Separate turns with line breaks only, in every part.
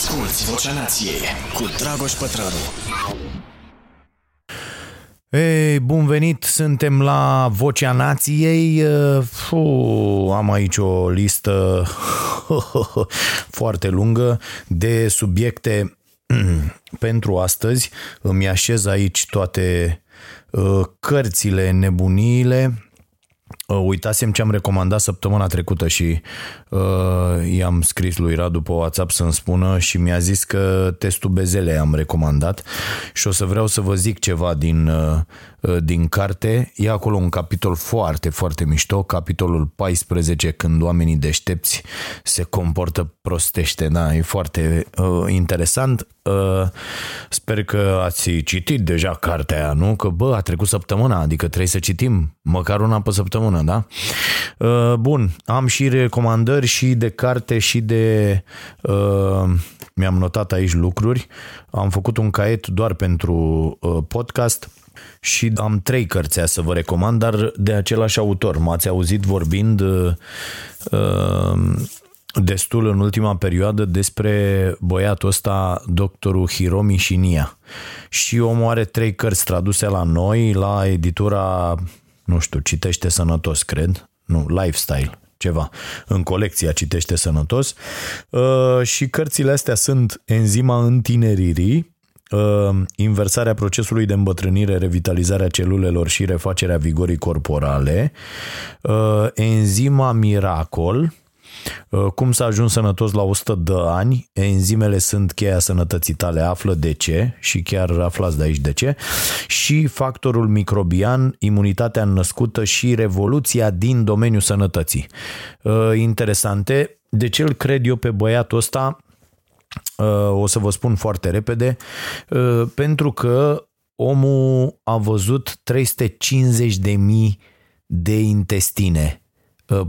Asculți Vocea Nației cu Dragoș Pătrălu.
Ei, bun venit, suntem la Vocea Nației. Fuh, am aici o listă foarte lungă de subiecte pentru astăzi. Îmi așez aici toate uh, cărțile, nebuniile Uh, uitasem ce am recomandat săptămâna trecută și uh, i-am scris lui Radu pe WhatsApp să-mi spună și mi-a zis că testul Bezele am recomandat și o să vreau să vă zic ceva din, uh, uh din carte. E acolo un capitol foarte, foarte mișto, capitolul 14, când oamenii deștepți se comportă prostește. Da, e foarte uh, interesant. Uh, sper că ați citit deja cartea aia, nu? Că, bă, a trecut săptămâna, adică trebuie să citim măcar una pe săptămână, da? Uh, bun, am și recomandări și de carte și de... Uh, mi-am notat aici lucruri. Am făcut un caiet doar pentru podcast și am trei cărți să vă recomand, dar de același autor. M-ați auzit vorbind uh, destul în ultima perioadă despre băiatul ăsta, doctorul Hiromi Shinya. Și omul are trei cărți traduse la noi, la editura, nu știu, Citește Sănătos, cred, nu, Lifestyle, ceva, în colecția Citește Sănătos. Uh, și cărțile astea sunt Enzima întineririi, uh, inversarea procesului de îmbătrânire, revitalizarea celulelor și refacerea vigorii corporale, uh, enzima miracol, Uh, cum s-a ajuns sănătos la 100 de ani? Enzimele sunt cheia sănătății tale, află de ce și chiar aflați de aici de ce. Și factorul microbian, imunitatea născută și revoluția din domeniul sănătății. Uh, interesante. De ce îl cred eu pe băiatul ăsta? Uh, o să vă spun foarte repede. Pentru că omul a văzut 350 de mii de intestine Uh,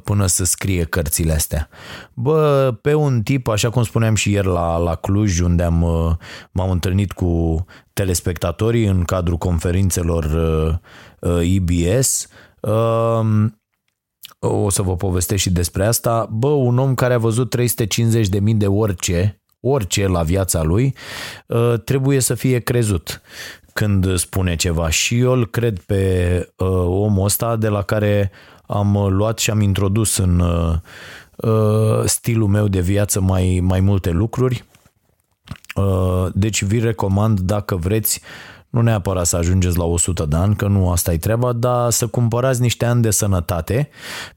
până să scrie cărțile astea. Bă, pe un tip, așa cum spuneam și ieri la, la Cluj, unde am, uh, m-am întâlnit cu telespectatorii în cadrul conferințelor IBS, uh, um, o să vă povestesc și despre asta. Bă, un om care a văzut 350.000 de orice, orice la viața lui, trebuie să fie crezut când spune ceva. Și eu îl cred pe omul ăsta de la care am uh, luat și am introdus în uh, uh, stilul meu de viață mai, mai multe lucruri. Deci vi recomand dacă vreți nu neapărat să ajungeți la 100 de ani, că nu asta e treaba, dar să cumpărați niște ani de sănătate,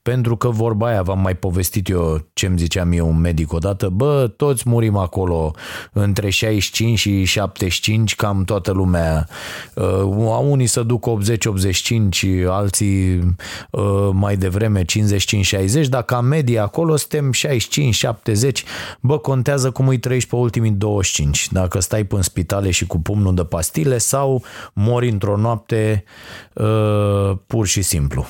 pentru că vorba aia, v-am mai povestit eu ce îmi ziceam eu un medic odată, bă, toți murim acolo între 65 și 75, cam toată lumea. Uh, unii să duc 80-85, alții uh, mai devreme 55-60, dar ca medie acolo suntem 65-70, bă, contează cum îi trăiești pe ultimii 25, dacă stai pe în spitale și cu pumnul de pastile sau sau mori într-o noapte uh, pur și simplu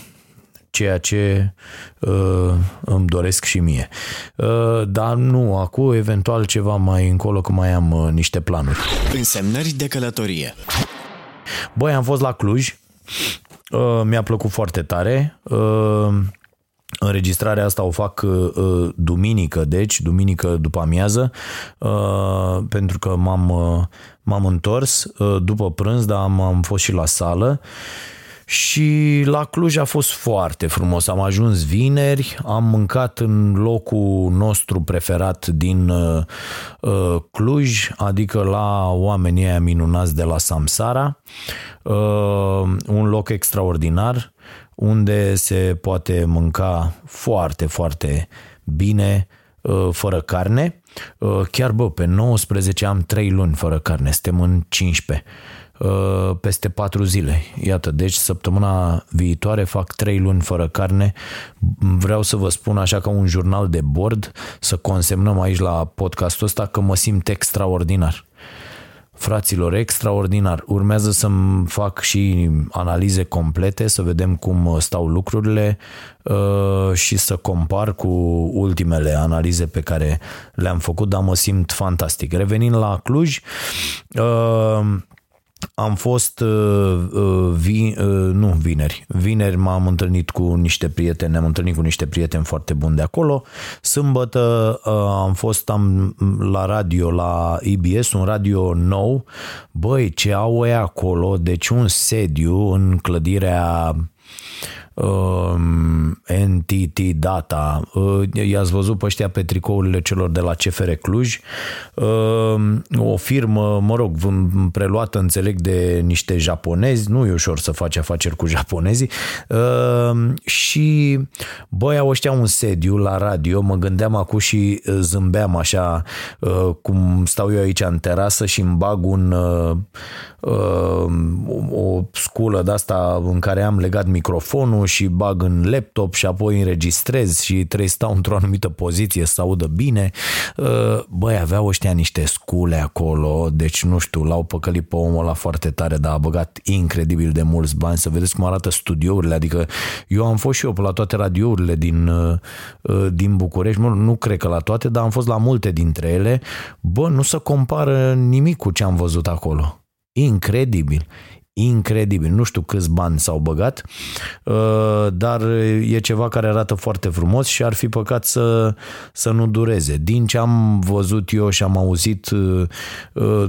ceea ce uh, îmi doresc și mie. Uh, dar nu, acum eventual ceva mai încolo, că mai am uh, niște planuri.
Însemnări de călătorie.
Băi, am fost la Cluj, uh, mi-a plăcut foarte tare. Uh, Înregistrarea asta o fac uh, uh, duminică, deci, duminică după amiază, uh, pentru că m-am, uh, m-am întors uh, după prânz, dar am, am fost și la sală și la Cluj a fost foarte frumos. Am ajuns vineri, am mâncat în locul nostru preferat din uh, uh, Cluj, adică la oamenii aia minunați de la Samsara. Uh, un loc extraordinar unde se poate mânca foarte, foarte bine, uh, fără carne. Uh, chiar, bă, pe 19 am 3 luni fără carne, suntem în 15 uh, peste 4 zile. Iată, deci săptămâna viitoare fac 3 luni fără carne. Vreau să vă spun așa ca un jurnal de bord, să consemnăm aici la podcastul ăsta că mă simt extraordinar fraților, extraordinar. Urmează să-mi fac și analize complete, să vedem cum stau lucrurile uh, și să compar cu ultimele analize pe care le-am făcut, dar mă simt fantastic. Revenind la Cluj, uh, am fost uh, uh, vi, uh, nu vineri. Vineri m-am întâlnit cu niște prieteni, ne-am întâlnit cu niște prieteni foarte buni de acolo. Sâmbătă uh, am fost am, la radio la IBS, un radio nou. Băi, ce au ei acolo, deci un sediu în clădirea um, NTT Data, uh, i-ați văzut pe ăștia pe tricourile celor de la CFR Cluj, uh, o firmă, mă rog, preluată, înțeleg, de niște japonezi, nu e ușor să faci afaceri cu japonezii, uh, și băi, au ăștia un sediu la radio, mă gândeam acum și zâmbeam așa, uh, cum stau eu aici în terasă și îmi bag un uh, uh, o sculă de asta în care am legat microfonul și bag în laptop și apoi înregistrez și trebuie să stau într-o anumită poziție să audă bine. Uh, băi, aveau ăștia niște scule acolo, deci nu știu, l-au păcălit pe omul ăla foarte tare, dar a băgat incredibil de mulți bani să vedeți cum arată studiourile, adică eu am fost și eu pe la toate radiourile din, uh, uh, din București, mă, nu cred că la toate, dar am fost la multe dintre ele. Bă, nu se compară nimic cu ce am văzut acolo. Incredibil incredibil. Nu știu câți bani s-au băgat, uh, dar e ceva care arată foarte frumos și ar fi păcat să, să nu dureze. Din ce am văzut eu și am auzit, uh, uh,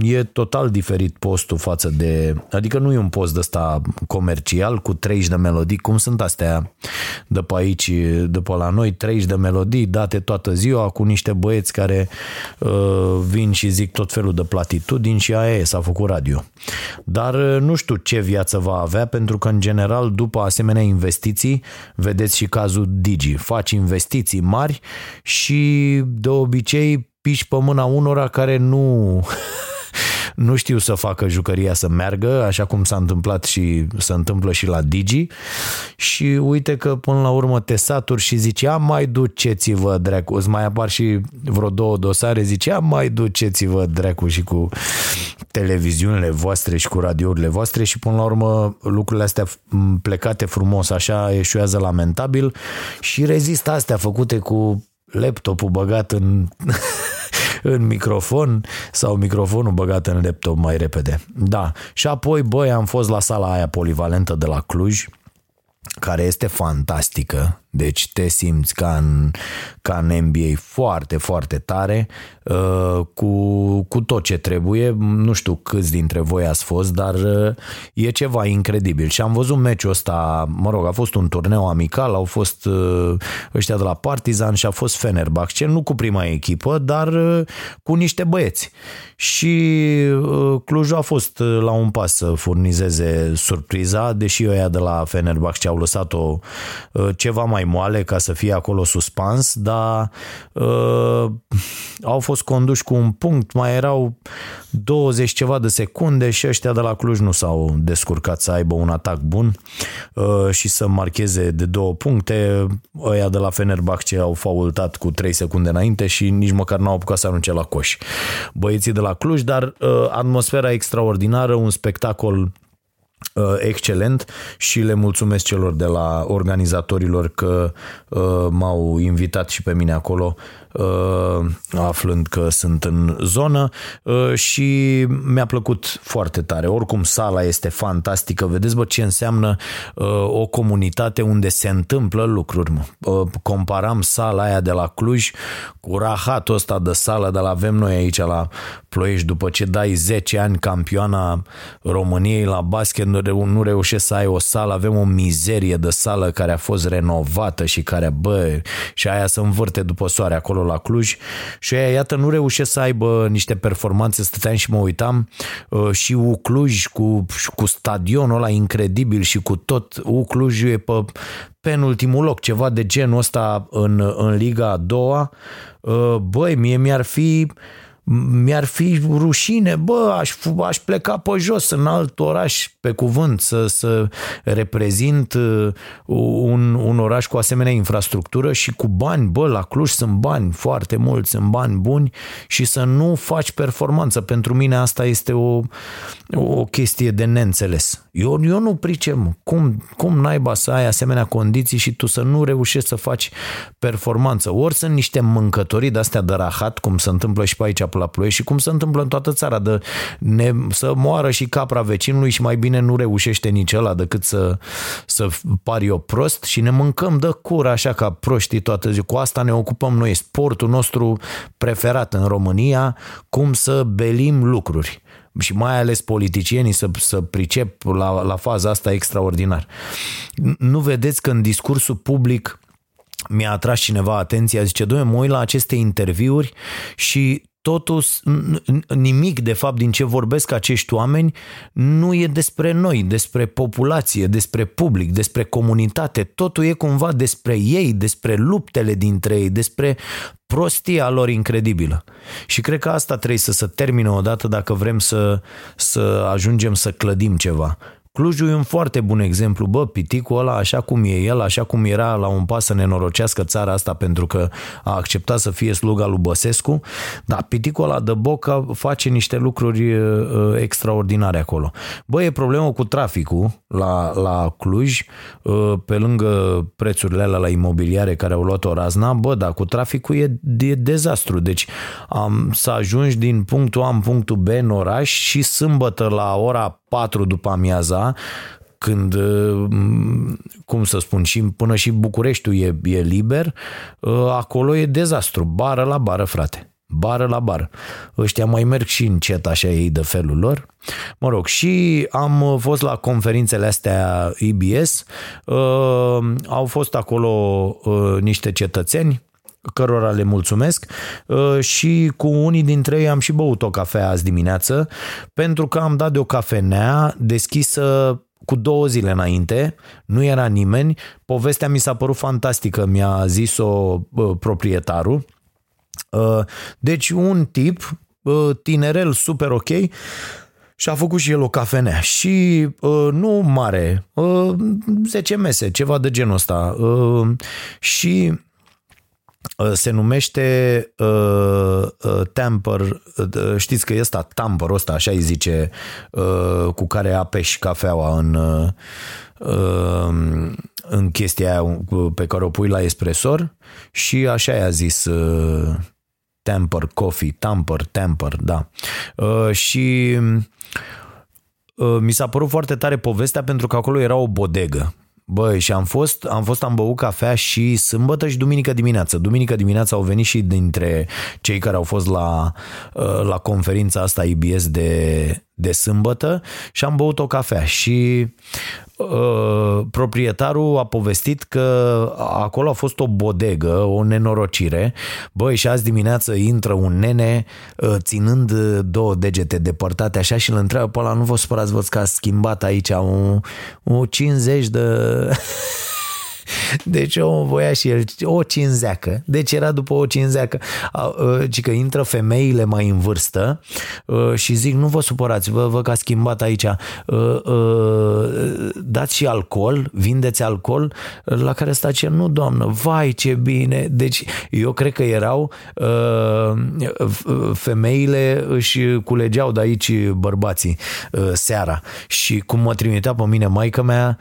e total diferit postul față de... Adică nu e un post de ăsta comercial cu 30 de melodii, cum sunt astea de pe aici, de pe la noi, 30 de melodii date toată ziua cu niște băieți care uh, vin și zic tot felul de platitudini și aia e, s-a făcut radio. Dar uh, nu știu ce viață va avea, pentru că în general după asemenea investiții, vedeți și cazul Digi, faci investiții mari și de obicei piși pe mâna unora care nu nu știu să facă jucăria să meargă, așa cum s-a întâmplat și se întâmplă și la Digi. Și uite că până la urmă te saturi și zicea mai duceți-vă dracu, îți mai apar și vreo două dosare, zicea mai duceți-vă dracu și cu televiziunile voastre și cu radiourile voastre. Și până la urmă lucrurile astea plecate frumos așa eșuează lamentabil și rezistă astea făcute cu laptopul băgat în, în microfon sau microfonul băgat în laptop mai repede. Da. Și apoi, băi, am fost la sala aia polivalentă de la Cluj, care este fantastică, deci te simți ca în, ca în NBA foarte, foarte tare, uh, cu, cu tot ce trebuie. Nu știu câți dintre voi ați fost, dar uh, e ceva incredibil. Și am văzut meciul ăsta, mă rog, a fost un turneu amical, au fost uh, ăștia de la Partizan și a fost Fenerbahce, nu cu prima echipă, dar cu niște băieți. Și Clujul a fost la un pas să furnizeze surpriza, deși ăia de la Fenerbahce au lăsat-o ceva mai mai moale ca să fie acolo suspans, dar uh, au fost conduși cu un punct, mai erau 20 ceva de secunde și ăștia de la Cluj nu s-au descurcat să aibă un atac bun uh, și să marcheze de două puncte. Ăia de la Fenerbahce au faultat cu 3 secunde înainte și nici măcar n-au apucat să arunce la coș. Băieții de la Cluj, dar uh, atmosfera extraordinară, un spectacol Uh, excelent și le mulțumesc celor de la organizatorilor că uh, m-au invitat și pe mine acolo. Uh, aflând că sunt în zonă uh, și mi-a plăcut foarte tare. Oricum sala este fantastică, vedeți bă ce înseamnă uh, o comunitate unde se întâmplă lucruri. Comparam sala aia de la Cluj cu rahatul ăsta de sală de la avem noi aici la Ploiești după ce dai 10 ani campioana României la basket nu, reu- nu reușești să ai o sală, avem o mizerie de sală care a fost renovată și care, bă, și aia se învârte după soare acolo la Cluj și aia, iată, nu reușesc să aibă niște performanțe, stăteam și mă uitam uh, și U Cluj cu, cu stadionul ăla incredibil și cu tot U Cluj e pe penultimul loc, ceva de genul ăsta în, în Liga a doua. Uh, băi, mie mi-ar fi mi-ar fi rușine, bă, aș, aș pleca pe jos în alt oraș, pe cuvânt, să, să reprezint uh, un, un oraș cu asemenea infrastructură și cu bani, bă, la Cluj sunt bani foarte mulți, sunt bani buni și să nu faci performanță. Pentru mine asta este o, o chestie de neînțeles. Eu, eu nu pricem cum, cum naiba să ai asemenea condiții și tu să nu reușești să faci performanță. Ori sunt niște mâncătorii de-astea de rahat, cum se întâmplă și pe aici înceapă la Ploiești și cum se întâmplă în toată țara, de ne, să moară și capra vecinului și mai bine nu reușește nici ăla decât să, să pari eu prost și ne mâncăm de cură așa ca proștii toată ziua. Cu asta ne ocupăm noi, sportul nostru preferat în România, cum să belim lucruri și mai ales politicienii să, să pricep la, la faza asta extraordinar. Nu vedeți că în discursul public mi-a atras cineva atenția, zice, doamne, mă uit la aceste interviuri și totul, nimic de fapt din ce vorbesc acești oameni nu e despre noi, despre populație, despre public, despre comunitate, totul e cumva despre ei, despre luptele dintre ei, despre prostia lor incredibilă. Și cred că asta trebuie să se termine odată dacă vrem să, să ajungem să clădim ceva. Clujul e un foarte bun exemplu, bă, piticul ăla așa cum e el, așa cum era la un pas să nenorocească țara asta pentru că a acceptat să fie sluga lui Băsescu, dar piticul ăla de bocă face niște lucruri uh, extraordinare acolo. Bă, e problemă cu traficul la, la Cluj, uh, pe lângă prețurile alea la imobiliare care au luat o razna, bă, dar cu traficul e, de dezastru. Deci am să ajungi din punctul A în punctul B în oraș și sâmbătă la ora 4 după amiaza, când, uh, cum să spun, și până și Bucureștiul e, e liber, uh, acolo e dezastru, bară la bară, frate bară la bară. Ăștia mai merg și încet așa ei de felul lor. Mă rog, și am fost la conferințele astea IBS, uh, au fost acolo uh, niște cetățeni cărora le mulțumesc uh, și cu unii dintre ei am și băut o cafea azi dimineață pentru că am dat de o cafenea deschisă cu două zile înainte, nu era nimeni, povestea mi s-a părut fantastică, mi-a zis-o uh, proprietarul. Uh, deci un tip, tinerel super ok, și a făcut și el o cafenea și uh, nu mare, uh, 10 mese, ceva de genul ăsta. Uh, și Uh, se numește uh, uh, Tamper, uh, știți că e ăsta, Tamper ăsta, așa îi zice, uh, cu care apeși cafeaua în, uh, în chestia aia pe care o pui la espresor și așa i-a zis uh, Tamper Coffee, Tamper, Tamper, da. Uh, și uh, mi s-a părut foarte tare povestea pentru că acolo era o bodegă Băi, și am fost, am fost, am băut cafea și sâmbătă și duminică dimineață. Duminică dimineața au venit și dintre cei care au fost la, uh, la conferința asta IBS de, de sâmbătă și am băut o cafea și uh, proprietarul a povestit că acolo a fost o bodegă, o nenorocire. Băi, și azi dimineață intră un nene uh, ținând două degete depărtate așa și îl întreabă pe ăla, nu vă supărați, văd că a schimbat aici un, un 50 de... Deci omul voia și el o cinzeacă. Deci era după o cinzeacă. Ci că intră femeile mai în vârstă și zic, nu vă supărați, vă, vă că a schimbat aici. Dați și alcool, vindeți alcool, la care sta ce nu, doamnă, vai ce bine. Deci eu cred că erau femeile își culegeau de aici bărbații seara și cum mă trimitea pe mine maica mea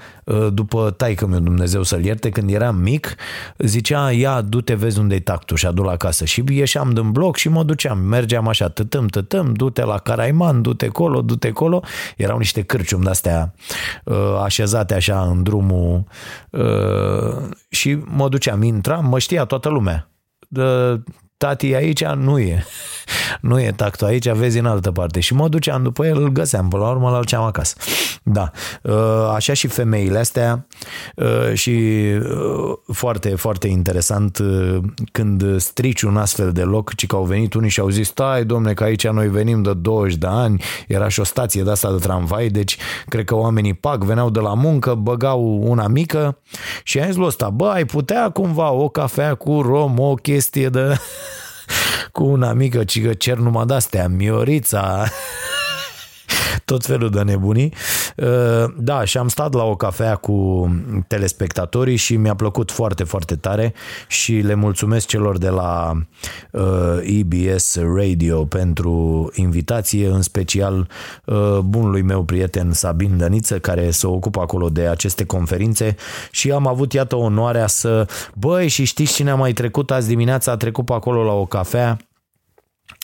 după taică meu Dumnezeu să-l ierte, când eram mic, zicea, ia, du-te, vezi unde-i tactul și adu la casă. Și ieșeam din bloc și mă duceam, mergeam așa, tătăm, tătăm, du-te la Caraiman, du-te colo, du-te colo. Erau niște cârciumi de-astea uh, așezate așa în drumul uh, și mă duceam, intram, mă știa toată lumea. Tati aici nu e. Nu e tactul aici, vezi în altă parte. Și mă duceam după el, îl găseam, până la urmă îl aduceam acasă. Da. Uh, așa și femeile astea uh, și uh, foarte, foarte interesant când strici un astfel de loc, ci că au venit unii și au zis, stai domne că aici noi venim de 20 de ani, era și o stație de asta de tramvai, deci cred că oamenii pac, veneau de la muncă, băgau una mică și am zis lui ăsta, bă, ai putea cumva o cafea cu rom, o chestie de cu una mică, ci că cer numai de-astea, Miorița, tot felul de nebunii. Uh, da, și am stat la o cafea cu telespectatorii și mi-a plăcut foarte, foarte tare și le mulțumesc celor de la uh, EBS Radio pentru invitație, în special uh, bunului meu prieten Sabin Dăniță, care se ocupă acolo de aceste conferințe și am avut, iată, onoarea să... Băi, și știți cine a mai trecut azi dimineața? A trecut pe acolo la o cafea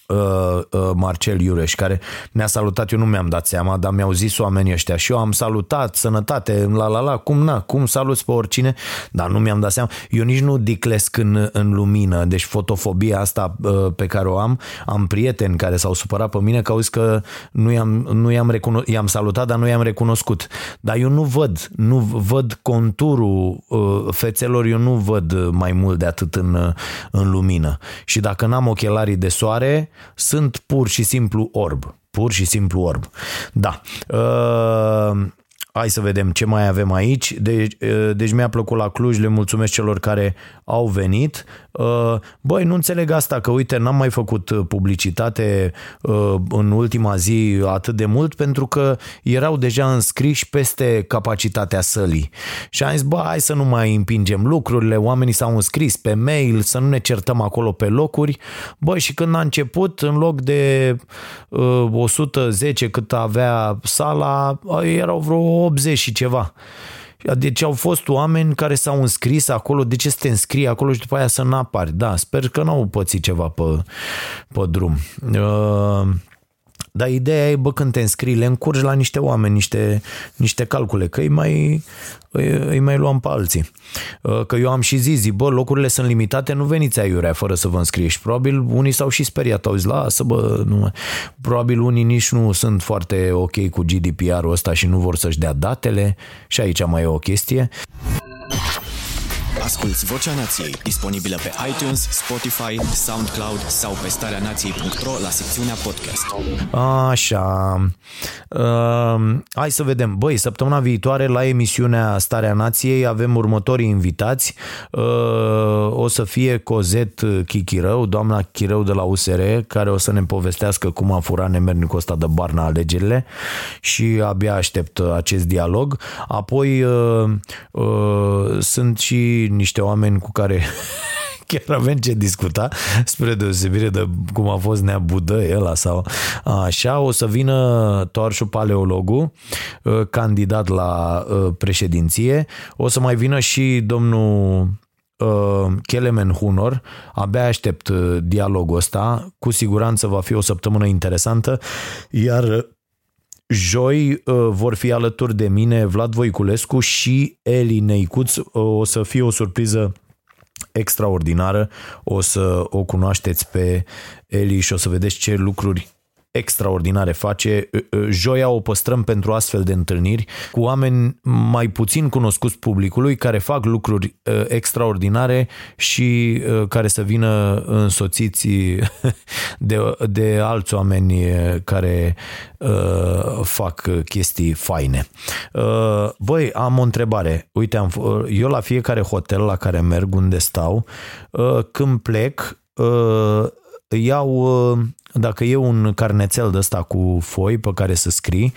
uh, uh, Marcel Iureș, care ne-a salutat, eu nu mi-am dat seama, dar mi-au zis oamenii ăștia și eu am salutat, sănătate, la la la, cum na, cum saluți pe oricine, dar nu mi-am dat seama. Eu nici nu diclesc în, în lumină, deci fotofobia asta uh, pe care o am, am prieteni care s-au supărat pe mine că au zis că nu i-am, nu i-am, recuno- i-am salutat, dar nu i-am recunoscut. Dar eu nu văd, nu văd conturul uh, fețelor, eu nu văd mai mult de atât în, în lumină. Și dacă n-am ochelarii de soare, sunt pur și simplu orb. Pur și simplu orb. Da. Uh, Hai să vedem ce mai avem aici. Deci, deci mi-a plăcut la Cluj, le mulțumesc celor care au venit. Băi, nu înțeleg asta, că uite, n-am mai făcut publicitate în ultima zi atât de mult pentru că erau deja înscriși peste capacitatea sălii. Și am zis, bă, hai să nu mai împingem lucrurile, oamenii s-au înscris pe mail, să nu ne certăm acolo pe locuri. Băi, și când a început, în loc de 110 cât avea sala, erau vreo 80 și ceva. Deci au fost oameni care s-au înscris acolo, de ce să te înscrii acolo și după aia să n-apari? Da, sper că n-au pățit ceva pe, pe drum. Uh, dar ideea e, bă, când te înscrii, le încurci la niște oameni, niște, niște calcule, că îi mai, îi, îi mai luăm pe alții. Uh, că eu am și zis, zi, bă, locurile sunt limitate, nu veniți aiurea fără să vă înscriești. Probabil unii s-au și speriat, au zis, lasă, bă, nu. Probabil unii nici nu sunt foarte ok cu GDPR-ul ăsta și nu vor să-și dea datele și aici mai e o chestie.
Asculți Vocea Nației, disponibilă pe iTunes, Spotify, SoundCloud sau pe starea nației.ro la secțiunea podcast.
Așa. Uh, hai să vedem. Băi, săptămâna viitoare la emisiunea Starea Nației avem următorii invitați. Uh, o să fie Cozet Chichirău, doamna Chirău de la USR, care o să ne povestească cum a furat nemernicul ăsta de barna alegerile și abia aștept acest dialog. Apoi uh, uh, sunt și niște oameni cu care chiar avem ce discuta, spre deosebire de cum a fost Nea Budă ăla sau așa, o să vină Toarșu Paleologu, candidat la președinție, o să mai vină și domnul Kelemen Hunor, abia aștept dialogul ăsta, cu siguranță va fi o săptămână interesantă, iar Joi vor fi alături de mine Vlad Voiculescu și Eli Neicuț. O să fie o surpriză extraordinară. O să o cunoașteți pe Eli și o să vedeți ce lucruri extraordinare face. Joia o păstrăm pentru astfel de întâlniri cu oameni mai puțin cunoscuți publicului care fac lucruri extraordinare și care să vină însoțiți de, de alți oameni care fac chestii faine. Băi, am o întrebare. Uite, am, eu la fiecare hotel la care merg unde stau, când plec, iau dacă e un carnețel de ăsta cu foi pe care să scrii,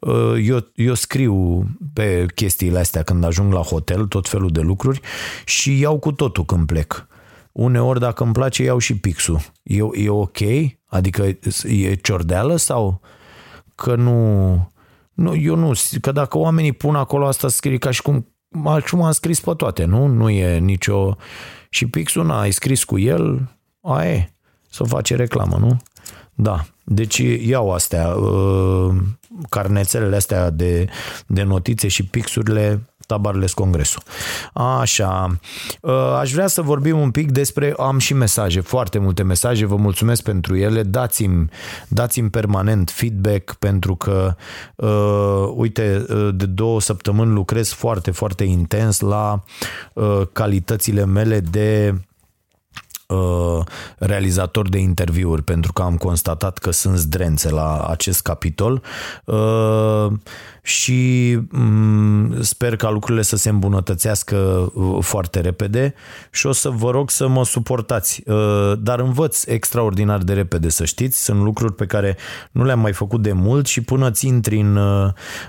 uh, eu, eu scriu pe chestiile astea când ajung la hotel, tot felul de lucruri și iau cu totul când plec. Uneori, dacă îmi place, iau și pixul. E, e ok? Adică e ciordeală sau că nu... Nu, eu nu, că dacă oamenii pun acolo asta scrie ca și cum altceva am scris pe toate, nu? Nu e nicio... Și pixul, n ai scris cu el, aia e, să face reclamă, nu? Da, deci iau astea, uh, carnețelele astea de, de notițe și pixurile tabarele congresul. Așa, uh, aș vrea să vorbim un pic despre, am și mesaje, foarte multe mesaje, vă mulțumesc pentru ele, dați-mi, dați-mi permanent feedback pentru că, uh, uite, uh, de două săptămâni lucrez foarte, foarte intens la uh, calitățile mele de Uh, realizator de interviuri pentru că am constatat că sunt zdrențe la acest capitol uh, și mm, sper ca lucrurile să se îmbunătățească uh, foarte repede și o să vă rog să mă suportați. Dar învăț extraordinar de repede, să știți. Sunt lucruri pe care nu le-am mai făcut de mult și până ți intri în,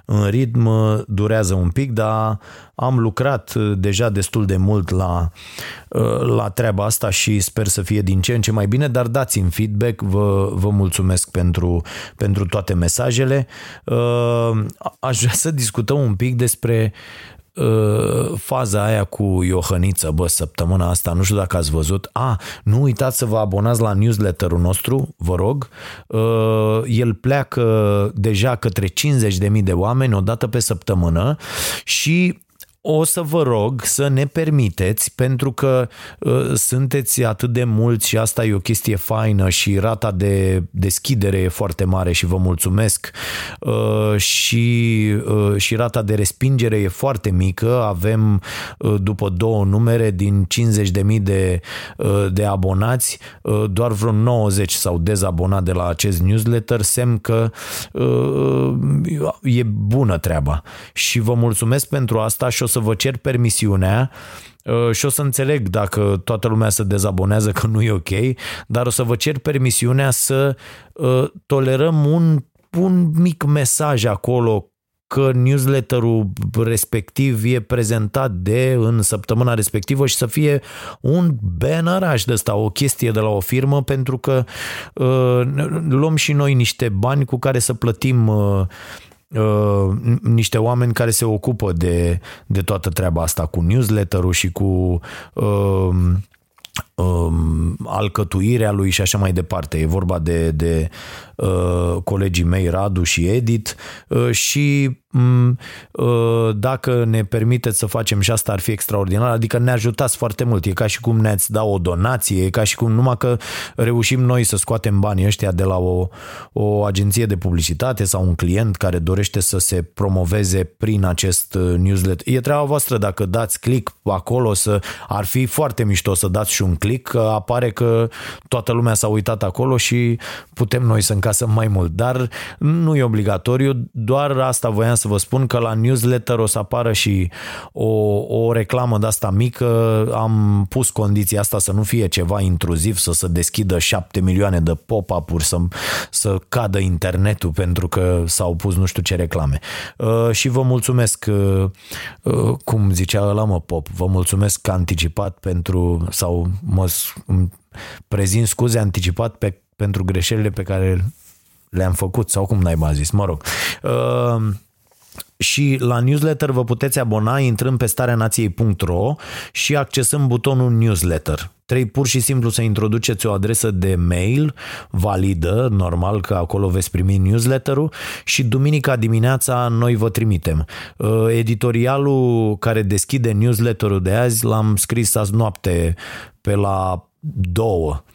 în ritm durează un pic, dar am lucrat deja destul de mult la, la treaba asta și sper să fie din ce în ce mai bine, dar dați-mi feedback, vă, vă mulțumesc pentru, pentru toate mesajele. Uh, aș vrea să discutăm un pic despre uh, faza aia cu Iohăniță, bă, săptămâna asta, nu știu dacă ați văzut. A, nu uitați să vă abonați la newsletterul nostru, vă rog. Uh, el pleacă deja către 50.000 de oameni o dată pe săptămână și o să vă rog să ne permiteți, pentru că uh, sunteți atât de mulți și asta e o chestie faină și rata de deschidere e foarte mare și vă mulțumesc uh, și, uh, și rata de respingere e foarte mică. Avem uh, după două numere din 50.000 de, uh, de abonați, uh, doar vreo 90 s-au dezabonat de la acest newsletter, semn că uh, e bună treaba. Și vă mulțumesc pentru asta și o să vă cer permisiunea uh, și o să înțeleg dacă toată lumea se dezabonează că nu e ok, dar o să vă cer permisiunea să uh, tolerăm un, un mic mesaj acolo că newsletterul respectiv e prezentat de în săptămâna respectivă și să fie un banneraj de ăsta, o chestie de la o firmă, pentru că uh, luăm și noi niște bani cu care să plătim uh, Uh, niște oameni care se ocupă de, de toată treaba asta cu newsletter-ul și cu uh, um, alcătuirea lui și așa mai departe. E vorba de, de uh, colegii mei Radu și Edit uh, și um, uh, dacă ne permiteți să facem și asta ar fi extraordinar, adică ne ajutați foarte mult. E ca și cum ne-ați da o donație, e ca și cum numai că reușim noi să scoatem banii ăștia de la o, o agenție de publicitate sau un client care dorește să se promoveze prin acest uh, newsletter. E treaba voastră dacă dați click acolo să ar fi foarte mișto să dați și un click, că apare că toată lumea s-a uitat acolo și putem noi să încasăm mai mult. Dar nu e obligatoriu, doar asta voiam să vă spun că la newsletter o să apară și o, o reclamă de asta mică. Am pus condiția asta să nu fie ceva intruziv, să se deschidă șapte milioane de pop-up-uri, să, să cadă internetul pentru că s-au pus nu știu ce reclame. Uh, și vă mulțumesc, uh, uh, cum zicea ăla mă pop, vă mulțumesc anticipat pentru sau mă prezint scuze anticipat pe, pentru greșelile pe care le-am făcut sau cum n-ai zis, mă rog. Uh, și la newsletter vă puteți abona intrând pe stareanației.ro și accesând butonul newsletter. Trei pur și simplu să introduceți o adresă de mail validă, normal că acolo veți primi newsletterul și duminica dimineața noi vă trimitem. Uh, editorialul care deschide newsletterul de azi l-am scris azi noapte pe la două Uh,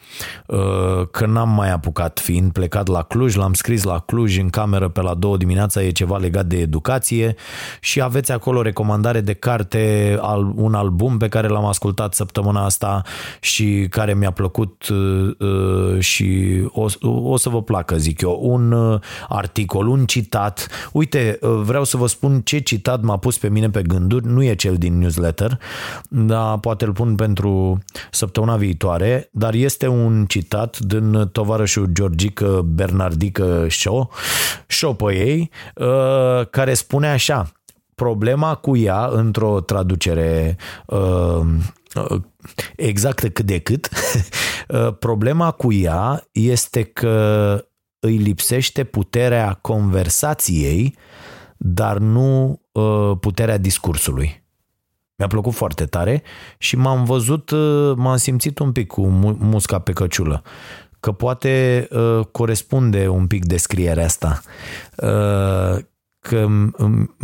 că n-am mai apucat fiind plecat la Cluj, l-am scris la Cluj în cameră pe la două dimineața, e ceva legat de educație și aveți acolo recomandare de carte, un album pe care l-am ascultat săptămâna asta și care mi-a plăcut uh, uh, și o, o să vă placă, zic eu, un articol, un citat. Uite, vreau să vă spun ce citat m-a pus pe mine pe gânduri, nu e cel din newsletter, dar poate îl pun pentru săptămâna viitoare, dar este un un citat din tovarășul Georgică Bernardică Show, Show pe ei, uh, care spune așa, problema cu ea, într-o traducere uh, uh, exactă cât de cât, problema cu ea este că îi lipsește puterea conversației, dar nu puterea discursului. Mi-a plăcut foarte tare și m-am văzut, uh, m-am simțit un pic cu musca pe căciulă că poate uh, corespunde un pic descrierea asta. Uh, că um,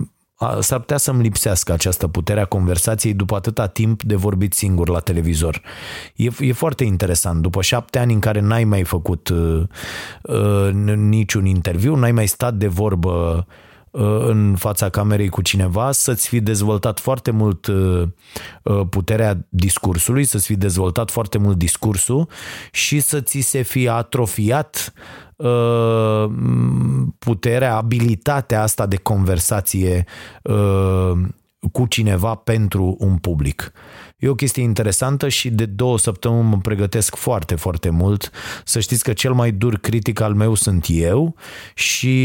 s-ar putea să-mi lipsească această putere a conversației după atâta timp de vorbit singur la televizor. E, e foarte interesant. După șapte ani în care n-ai mai făcut uh, uh, niciun interviu, n-ai mai stat de vorbă uh, Uh, în fața camerei cu cineva, să-ți fi dezvoltat foarte mult uh, uh, puterea discursului, să-ți fi dezvoltat foarte mult discursul și să ți se fi atrofiat puterea, abilitatea asta de conversație cu cineva pentru un public. E o chestie interesantă și de două săptămâni mă pregătesc foarte, foarte mult. Să știți că cel mai dur critic al meu sunt eu și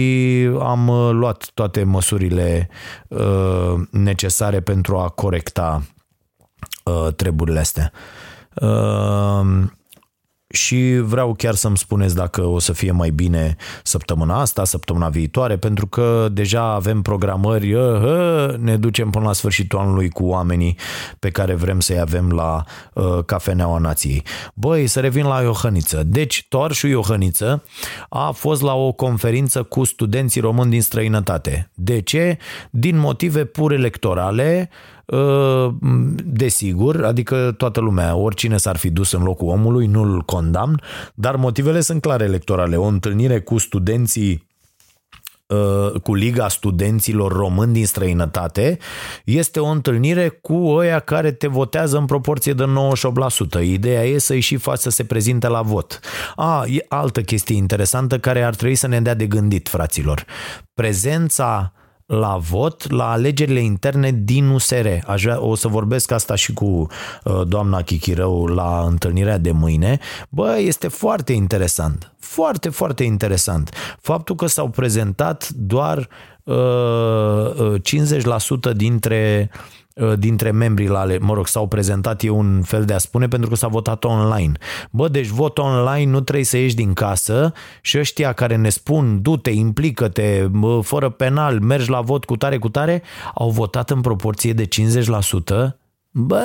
am uh, luat toate măsurile uh, necesare pentru a corecta uh, treburile astea. Uh, și vreau chiar să-mi spuneți dacă o să fie mai bine săptămâna asta, săptămâna viitoare, pentru că deja avem programări, uh, ne ducem până la sfârșitul anului cu oamenii pe care vrem să-i avem la uh, Cafeneaua Nației. Băi, să revin la Iohăniță. Deci, Toarșu Iohăniță a fost la o conferință cu studenții români din străinătate. De ce? Din motive pur electorale, Uh, desigur, adică toată lumea, oricine s-ar fi dus în locul omului, nu-l condamn, dar motivele sunt clare electorale. O întâlnire cu studenții uh, cu Liga Studenților Români din străinătate este o întâlnire cu oia care te votează în proporție de 98%. Ideea e să-i și faci să se prezinte la vot. A, e altă chestie interesantă care ar trebui să ne dea de gândit, fraților. Prezența la vot la alegerile interne din USR. Aș vrea, o să vorbesc asta și cu uh, doamna Chichirău la întâlnirea de mâine. Bă, este foarte interesant. Foarte, foarte interesant. Faptul că s-au prezentat doar uh, 50% uh, dintre uh, Uh, dintre membrii la ale, mă rog, s-au prezentat, e un fel de a spune, pentru că s-a votat online. Bă, deci vot online, nu trebuie să ieși din casă și ăștia care ne spun, du-te, implică-te, fără penal, mergi la vot cu tare, cu tare, au votat în proporție de 50%. Bă,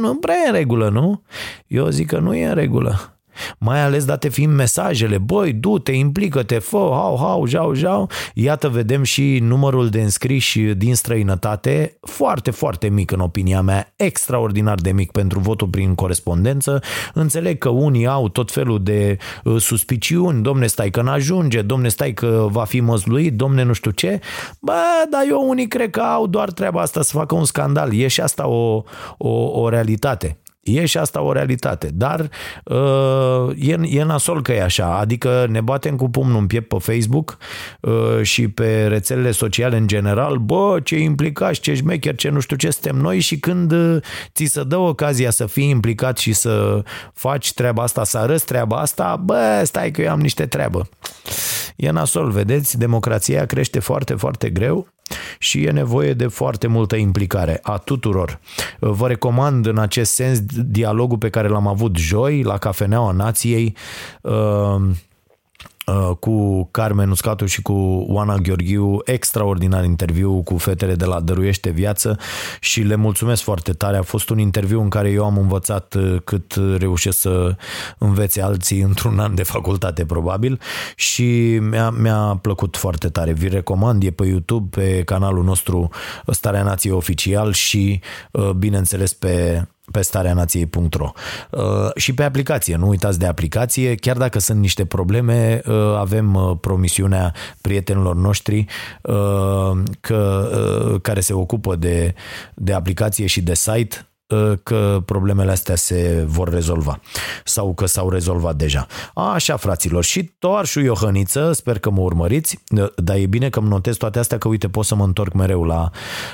nu prea e în regulă, nu? Eu zic că nu e în regulă. Mai ales date fiind mesajele, băi, du-te, implică-te, fă, hau, hau, jau, jau. Iată, vedem și numărul de înscriși din străinătate, foarte, foarte mic în opinia mea, extraordinar de mic pentru votul prin corespondență. Înțeleg că unii au tot felul de uh, suspiciuni, domne, stai că n-ajunge, domne, stai că va fi măzluit, domne, nu știu ce. Bă, dar eu unii cred că au doar treaba asta să facă un scandal. E și asta o, o, o realitate. E și asta o realitate, dar uh, e, e nasol că e așa, adică ne batem cu pumnul în piept pe Facebook uh, și pe rețelele sociale în general, bă, ce implicați, ce șmecher, ce nu știu ce suntem noi și când uh, ți se dă ocazia să fii implicat și să faci treaba asta, să arăți treaba asta, bă, stai că eu am niște treabă. E nasol, vedeți, democrația crește foarte, foarte greu și e nevoie de foarte multă implicare a tuturor. Vă recomand în acest sens dialogul pe care l-am avut joi la Cafeneaua Nației uh, Uh, cu Carmen Uscatu și cu Oana Gheorghiu, extraordinar interviu cu fetele de la Dăruiește Viață și le mulțumesc foarte tare. A fost un interviu în care eu am învățat uh, cât reușesc să învețe alții într-un an de facultate probabil și mi-a, mi-a plăcut foarte tare. Vi recomand, e pe YouTube, pe canalul nostru Starea Nației Oficial și uh, bineînțeles pe pe stareanației.ro uh, și pe aplicație, nu uitați de aplicație, chiar dacă sunt niște probleme, uh, avem uh, promisiunea prietenilor noștri că, care se ocupă de, de aplicație și de site. Ă, că problemele astea se vor rezolva sau că s-au rezolvat deja. Așa, fraților, și Toarșu Iohăniță, sper că mă urmăriți, ă, dar e bine că îmi notez toate astea, că uite, pot să mă întorc mereu la,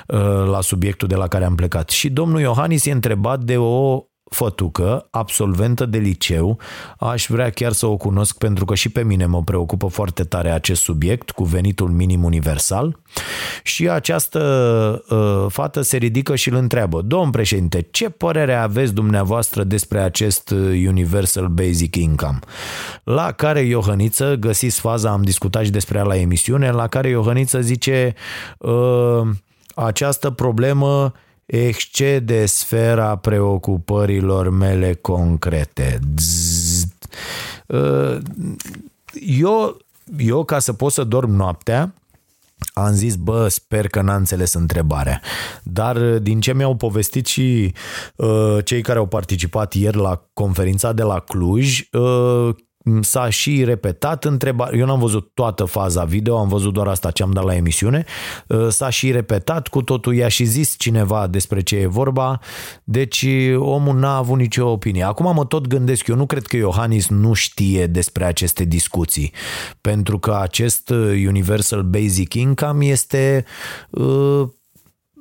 ă, la subiectul de la care am plecat. Și domnul Iohannis e întrebat de o fătucă, absolventă de liceu, aș vrea chiar să o cunosc pentru că și pe mine mă preocupă foarte tare acest subiect cu venitul minim universal și această uh, fată se ridică și îl întreabă, domn președinte, ce părere aveți dumneavoastră despre acest uh, Universal Basic Income? La care Iohăniță, găsiți faza, am discutat și despre ea la emisiune, la care Iohăniță zice uh, această problemă excede sfera preocupărilor mele concrete. Uh, eu, eu, ca să pot să dorm noaptea, am zis, bă, sper că n-a înțeles întrebarea. Dar uh, din ce mi-au povestit și uh, cei care au participat ieri la conferința de la Cluj, uh, s-a și repetat întreba, eu n-am văzut toată faza video, am văzut doar asta ce am dat la emisiune, uh, s-a și repetat cu totul, i-a și zis cineva despre ce e vorba, deci omul n-a avut nicio opinie. Acum mă tot gândesc, eu nu cred că Iohannis nu știe despre aceste discuții, pentru că acest uh, Universal Basic Income este uh,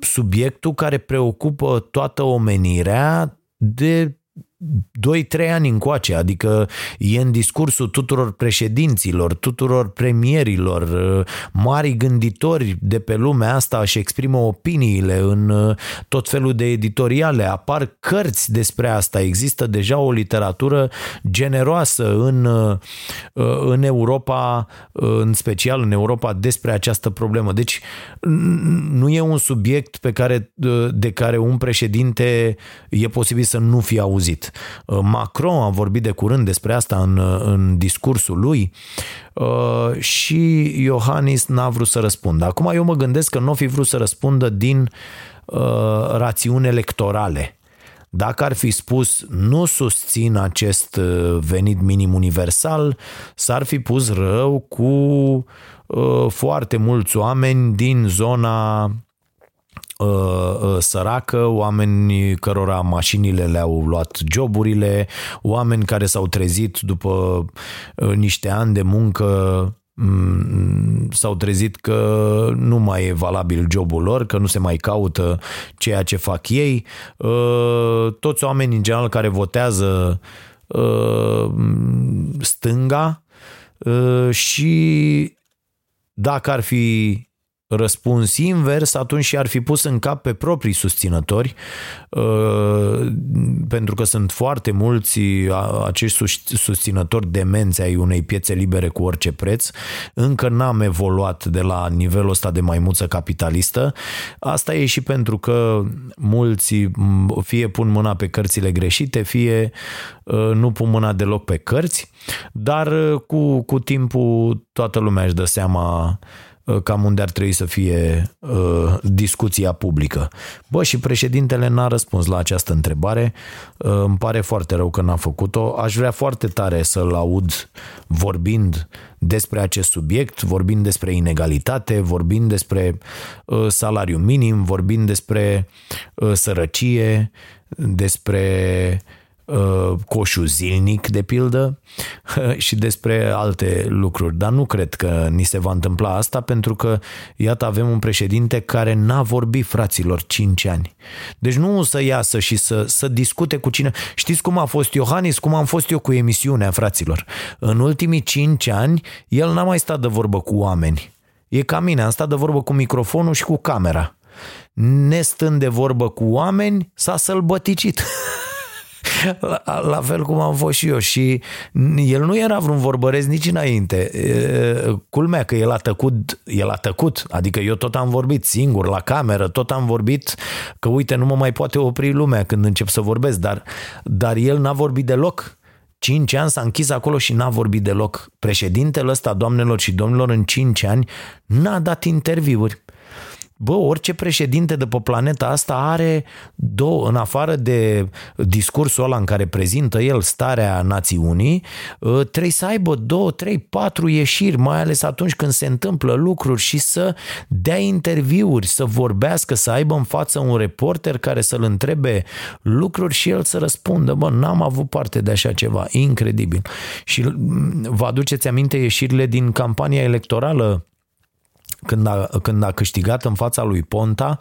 subiectul care preocupă toată omenirea de 2-3 ani încoace, adică e în discursul tuturor președinților, tuturor premierilor, uh, mari gânditori de pe lumea asta și exprimă opiniile în uh, tot felul de editoriale, apar cărți despre asta, există deja o literatură generoasă în, uh, în Europa, în special în Europa, despre această problemă. Deci nu e un subiect pe care, de care un președinte e posibil să nu fie auzit. Uh, Macron a vorbit de curând despre asta în, uh, în discursul lui uh, și Iohannis n-a vrut să răspundă. Acum eu mă gândesc că nu fi vrut să răspundă din rațiuni electorale. Dacă ar fi spus nu susțin acest venit minim universal, s-ar fi pus rău cu foarte mulți oameni din zona Uh, uh, săracă, oameni cărora mașinile le-au luat joburile, oameni care s-au trezit după uh, niște ani de muncă mm, s-au trezit că nu mai e valabil jobul lor, că nu se mai caută ceea ce fac ei. Toți oamenii în general care votează stânga și dacă ar fi răspuns invers, atunci ar fi pus în cap pe proprii susținători, uh, pentru că sunt foarte mulți acești susținători demenți ai unei piețe libere cu orice preț. Încă n-am evoluat de la nivelul ăsta de maimuță capitalistă. Asta e și pentru că mulți fie pun mâna pe cărțile greșite, fie uh, nu pun mâna deloc pe cărți, dar uh, cu, cu timpul toată lumea își dă seama Uh, cam unde ar trebui să fie uh, discuția publică. Bă, și președintele n-a răspuns la această întrebare. Uh, îmi pare foarte rău că n-a făcut-o. Aș vrea foarte tare să-l aud vorbind despre acest subiect, vorbind despre inegalitate, vorbind despre uh, salariu minim, vorbind despre uh, sărăcie, despre Uh, coșul zilnic, de pildă, și despre alte lucruri. Dar nu cred că ni se va întâmpla asta pentru că, iată, avem un președinte care n-a vorbit fraților 5 ani. Deci nu să iasă și să, să discute cu cine. Știți cum a fost Iohannis, cum am fost eu cu emisiunea, fraților? În ultimii 5 ani, el n-a mai stat de vorbă cu oameni. E ca mine, am stat de vorbă cu microfonul și cu camera. Nestând de vorbă cu oameni, s-a sălbăticit. la, la fel cum am fost și eu și el nu era vreun vorbăresc nici înainte. Culmea că el a tăcut, el a tăcut, adică eu tot am vorbit singur la cameră, tot am vorbit că uite nu mă mai poate opri lumea când încep să vorbesc, dar, dar el n-a vorbit deloc. Cinci ani s-a închis acolo și n-a vorbit deloc. Președintele ăsta, doamnelor și domnilor, în cinci ani n-a dat interviuri. Bă, orice președinte de pe planeta asta are două, în afară de discursul ăla în care prezintă el starea națiunii, ă, trebuie să aibă două, trei, patru ieșiri, mai ales atunci când se întâmplă lucruri și să dea interviuri, să vorbească, să aibă în față un reporter care să-l întrebe lucruri și el să răspundă. Bă, n-am avut parte de așa ceva, incredibil. Și vă aduceți aminte ieșirile din campania electorală când a, când a câștigat în fața lui Ponta,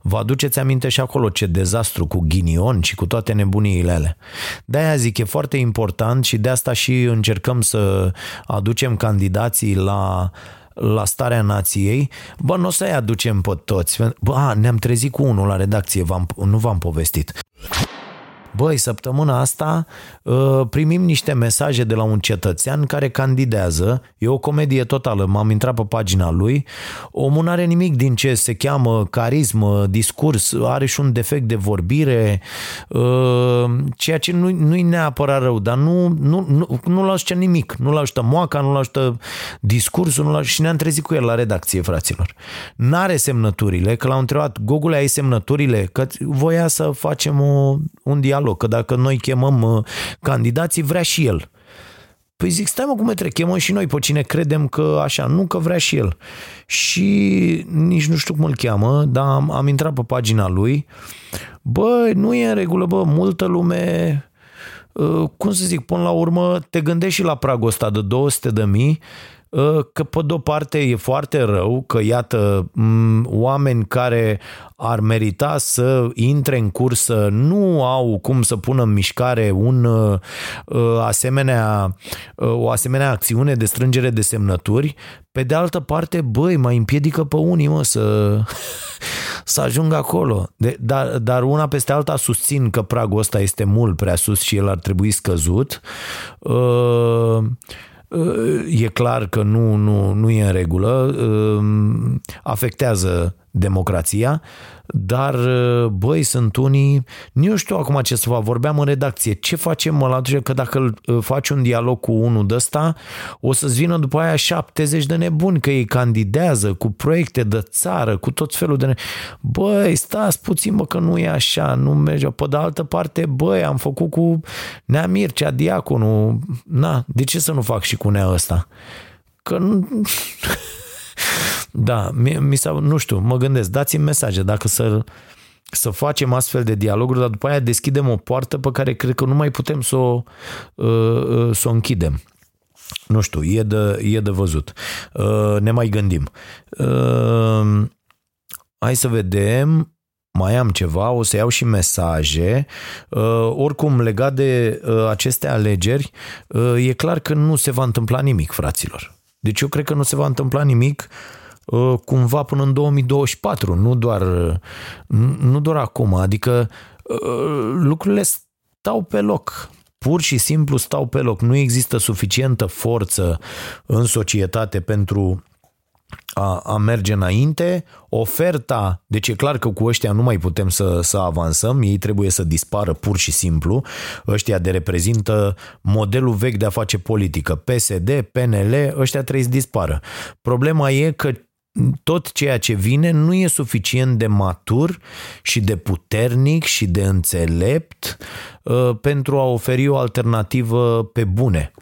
vă aduceți aminte și acolo ce dezastru cu ghinion și cu toate nebuniile alea. De-aia zic, e foarte important și de asta și încercăm să aducem candidații la la starea nației, bă, nu o să-i aducem pe toți. Bă, a, ne-am trezit cu unul la redacție, v-am, nu v-am povestit. Băi, săptămâna asta uh, primim niște mesaje de la un cetățean care candidează, e o comedie totală, m-am intrat pe pagina lui, omul nu are nimic din ce se cheamă carismă, discurs, are și un defect de vorbire, uh, ceea ce nu, nu-i neapărat rău, dar nu, nu, nu, nu-l ajută nimic, nu-l ajută moaca, nu-l ajută discursul, nu-l ajută... și ne-am trezit cu el la redacție, fraților. N-are semnăturile, că l-au întrebat, Google ai semnăturile? Că voia să facem o, un dialog dialog, că dacă noi chemăm uh, candidații, vrea și el. Păi zic, stai mă cum trebuie, chemăm și noi pe cine credem că așa, nu că vrea și el. Și nici nu știu cum îl cheamă, dar am, am intrat pe pagina lui. Bă, nu e în regulă, bă, multă lume, uh, cum să zic, până la urmă te gândești și la pragul ăsta de 200 de mii, că pe de-o parte e foarte rău că iată oameni care ar merita să intre în cursă nu au cum să pună în mișcare un asemenea, o asemenea acțiune de strângere de semnături. Pe de altă parte, băi, mai împiedică pe unii mă să să ajungă acolo. De, dar, dar una peste alta susțin că pragul ăsta este mult prea sus și el ar trebui scăzut. Uh, uh, e clar că nu, nu, nu e în regulă, uh, afectează democrația, dar, uh, băi, sunt unii, nu știu acum ce să fac, vorbeam în redacție, ce facem mă la că dacă îl uh, faci un dialog cu unul de ăsta, o să-ți vină după aia 70 de nebuni, că ei candidează cu proiecte de țară, cu tot felul de... Ne... Băi, stați puțin, mă, că nu e așa, nu merge. Pe de altă parte, băi, am făcut cu Nea Mircea, diaconul, na, de ce să nu fac și cu Nea ăsta? Că nu... Da, mi, mi s nu știu, mă gândesc, dați-mi mesaje dacă să, să facem astfel de dialoguri, dar după aia deschidem o poartă pe care cred că nu mai putem să o, uh, uh, să o închidem. Nu știu, e de, e de văzut. Uh, ne mai gândim. Hai să vedem mai am ceva, o să iau și mesaje. oricum, legat de aceste alegeri, e clar că nu se va întâmpla nimic, fraților. Deci eu cred că nu se va întâmpla nimic uh, cumva până în 2024, nu doar, nu doar acum. Adică uh, lucrurile stau pe loc pur și simplu stau pe loc. Nu există suficientă forță în societate pentru a, a merge înainte, oferta, deci e clar că cu ăștia nu mai putem să, să avansăm, ei trebuie să dispară pur și simplu, ăștia de reprezintă modelul vechi de a face politică, PSD, PNL, ăștia trebuie să dispară. Problema e că tot ceea ce vine nu e suficient de matur și de puternic și de înțelept uh, pentru a oferi o alternativă pe bune.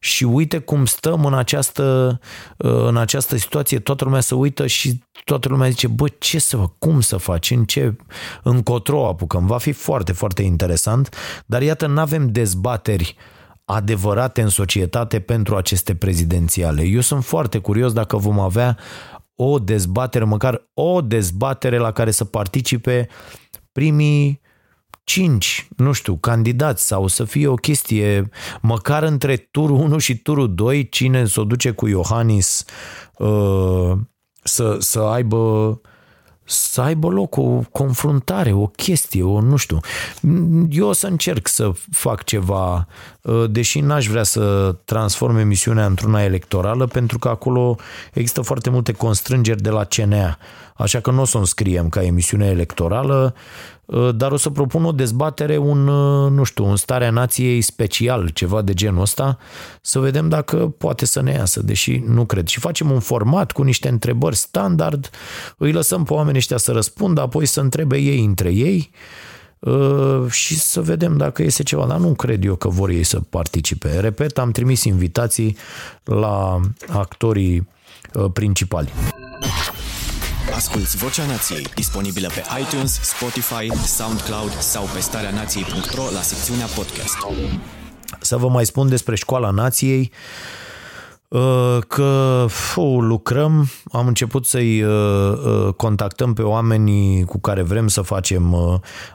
Și uite cum stăm în această, în această situație, toată lumea se uită și toată lumea zice, bă, ce să fac, cum să faci, în ce, încotro apucăm, va fi foarte, foarte interesant, dar iată, nu avem dezbateri adevărate în societate pentru aceste prezidențiale. Eu sunt foarte curios dacă vom avea o dezbatere, măcar o dezbatere la care să participe primii cinci, nu știu, candidați sau să fie o chestie măcar între turul 1 și turul 2, cine s-o duce cu Iohannis uh, să, să aibă să aibă loc o confruntare, o chestie, o nu știu. Eu o să încerc să fac ceva, uh, deși n-aș vrea să transform emisiunea într-una electorală, pentru că acolo există foarte multe constrângeri de la CNA. Așa că nu o să o înscriem ca emisiune electorală, Uh, dar o să propun o dezbatere, un, uh, nu știu, un starea nației special, ceva de genul ăsta, să vedem dacă poate să ne iasă, deși nu cred. Și facem un format cu niște întrebări standard, îi lăsăm pe oamenii ăștia să răspundă, apoi să întrebe ei între ei uh, și să vedem dacă iese ceva. Dar nu cred eu că vor ei să participe. Repet, am trimis invitații la actorii principali.
Asculți Vocea Nației, disponibilă pe iTunes, Spotify, SoundCloud sau pe starea nației.ro la secțiunea podcast.
Să vă mai spun despre Școala Nației uh, că fu, lucrăm, am început să-i uh, uh, contactăm pe oamenii cu care vrem să facem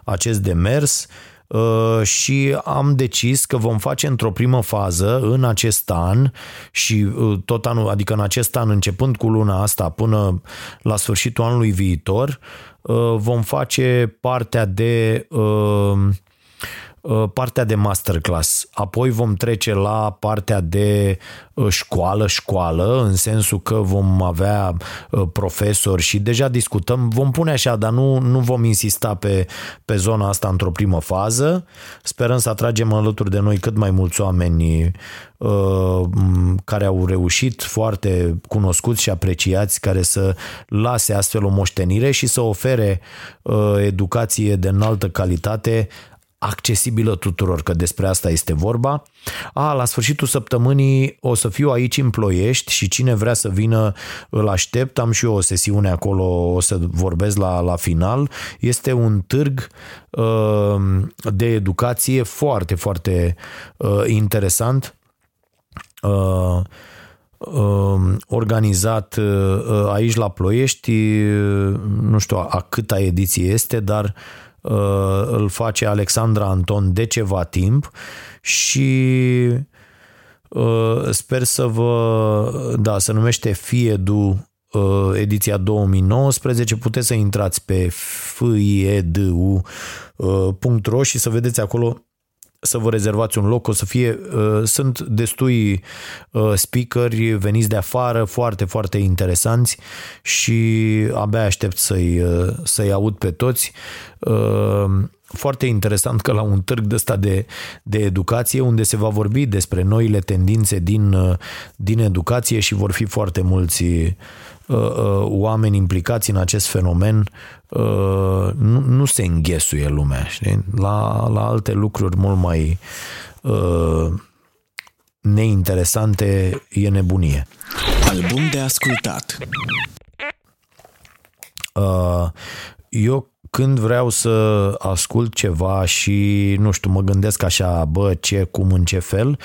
acest demers Uh, și am decis că vom face într-o primă fază în acest an și uh, tot anul, adică în acest an începând cu luna asta până la sfârșitul anului viitor, uh, vom face partea de partea de masterclass. Apoi vom trece la partea de școală-școală, în sensul că vom avea profesori și deja discutăm, vom pune așa, dar nu, nu vom insista pe, pe zona asta într-o primă fază. Sperăm să atragem alături de noi cât mai mulți oameni care au reușit, foarte cunoscuți și apreciați, care să lase astfel o moștenire și să ofere educație de înaltă calitate accesibilă tuturor, că despre asta este vorba. A, la sfârșitul săptămânii o să fiu aici în Ploiești și cine vrea să vină îl aștept. Am și eu o sesiune acolo, o să vorbesc la, la final. Este un târg uh, de educație foarte, foarte uh, interesant. Uh, organizat aici la Ploiești, nu știu a câta ediție este, dar îl face Alexandra Anton de ceva timp și sper să vă, da, se numește Fiedu ediția 2019, puteți să intrați pe fiedu.ro și să vedeți acolo să vă rezervați un loc, o să fie, uh, sunt destui uh, speakeri veniți de afară, foarte, foarte interesanți și abia aștept să-i, uh, să-i aud pe toți. Foarte interesant că la un târg de ăsta de, de educație, unde se va vorbi despre noile tendințe din, din educație și vor fi foarte mulți Uh, uh, oameni implicați în acest fenomen uh, nu, nu se înghesuie lumea. Știi? La, la alte lucruri mult mai neinteresante e nebunie.
Album de ascultat.
Eu când vreau să ascult ceva și, nu știu, mă gândesc așa, bă, ce, cum, în ce fel,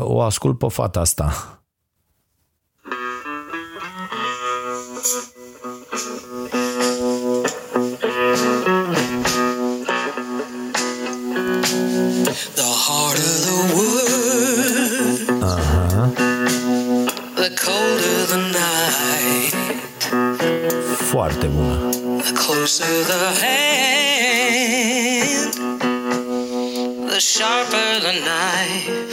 o ascult pe fata asta Foarte bună. The closer the hand, the sharper the knife.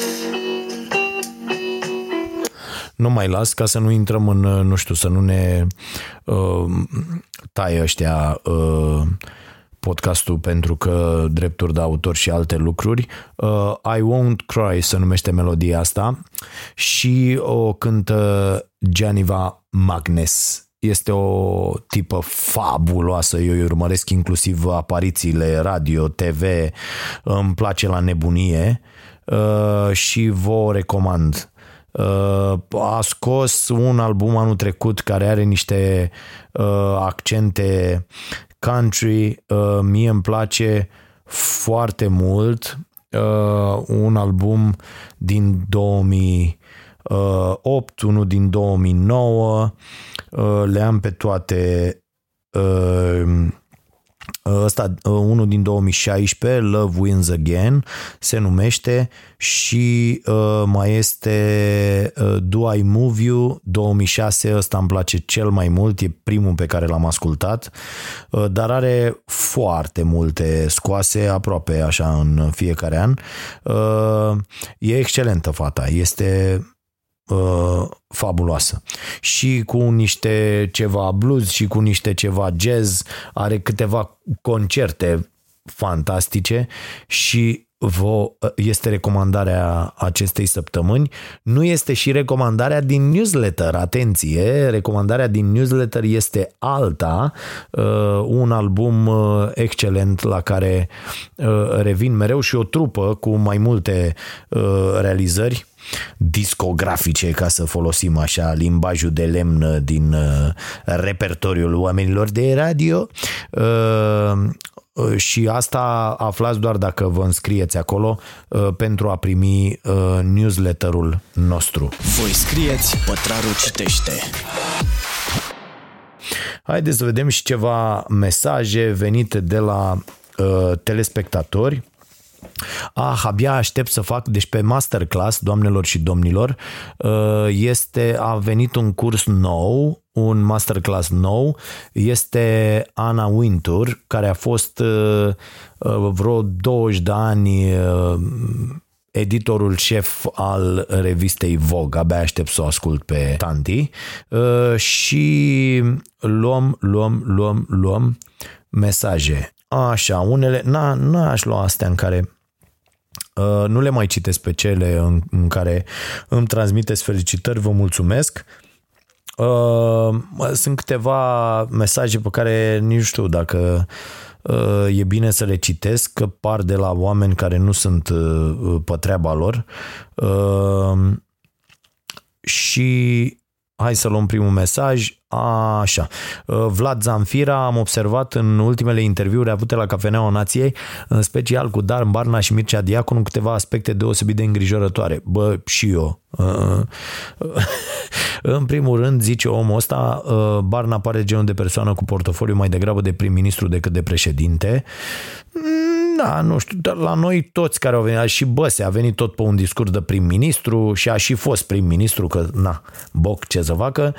Nu mai las ca să nu intrăm în, nu știu, să nu ne uh, taie ăștia uh, podcastul pentru că drepturi de autor și alte lucruri. Uh, I Won't Cry se numește melodia asta și o cântă Gianiva Magnes. Este o tipă fabuloasă, eu îi urmăresc inclusiv aparițiile radio, TV, îmi place la nebunie uh, și vă recomand. Uh, a scos un album anul trecut care are niște uh, accente country, mie îmi place foarte mult un album din 2008, unul din 2009 Uh, le am pe toate uh, Ăsta, uh, unul din 2016, Love Wins Again, se numește și uh, mai este uh, Do I Move You 2006, ăsta îmi place cel mai mult, e primul pe care l-am ascultat, uh, dar are foarte multe scoase, aproape așa în fiecare an. Uh, e excelentă fata, este uh, fabuloasă. Și cu niște ceva blues și cu niște ceva jazz, are câteva concerte fantastice și vă, este recomandarea acestei săptămâni. Nu este și recomandarea din newsletter, atenție, recomandarea din newsletter este alta, uh, un album uh, excelent la care uh, revin mereu și o trupă cu mai multe realizări discografice, ca să folosim așa limbajul de lemn din repertoriul oamenilor de radio Uh, și asta aflați doar dacă vă înscrieți acolo uh, pentru a primi uh, newsletterul nostru.
Voi scrieți, Pătrarul citește.
Haideți să vedem și ceva mesaje venite de la uh, telespectatori. Ah, abia aștept să fac, deci pe masterclass, doamnelor și domnilor, este, a venit un curs nou un masterclass nou este Ana Wintour, care a fost uh, uh, vreo 20 de ani uh, editorul șef al revistei Vogue, abia aștept să o ascult pe Tanti și luăm, luăm, luăm, luăm mesaje. Așa, unele, na, n-aș lua astea în care nu le mai citesc pe cele în, în care îmi transmiteți felicitări, vă mulțumesc. Uh, sunt câteva mesaje pe care nici nu știu dacă uh, e bine să le citesc, că par de la oameni care nu sunt uh, pe treaba lor. Uh, și Hai să luăm primul mesaj. Așa. Uh, Vlad Zanfira, am observat în ultimele interviuri avute la Cafeneaua Nației, în special cu Dar Barna și Mircea Diaconu, câteva aspecte deosebit de îngrijorătoare. Bă, și eu. Uh, în primul rând, zice omul ăsta, uh, Barna pare genul de persoană cu portofoliu mai degrabă de prim-ministru decât de președinte. Mm, da, nu știu, dar la noi toți care au venit, și Băse a venit tot pe un discurs de prim-ministru și a și fost prim-ministru, că na, boc ce să facă,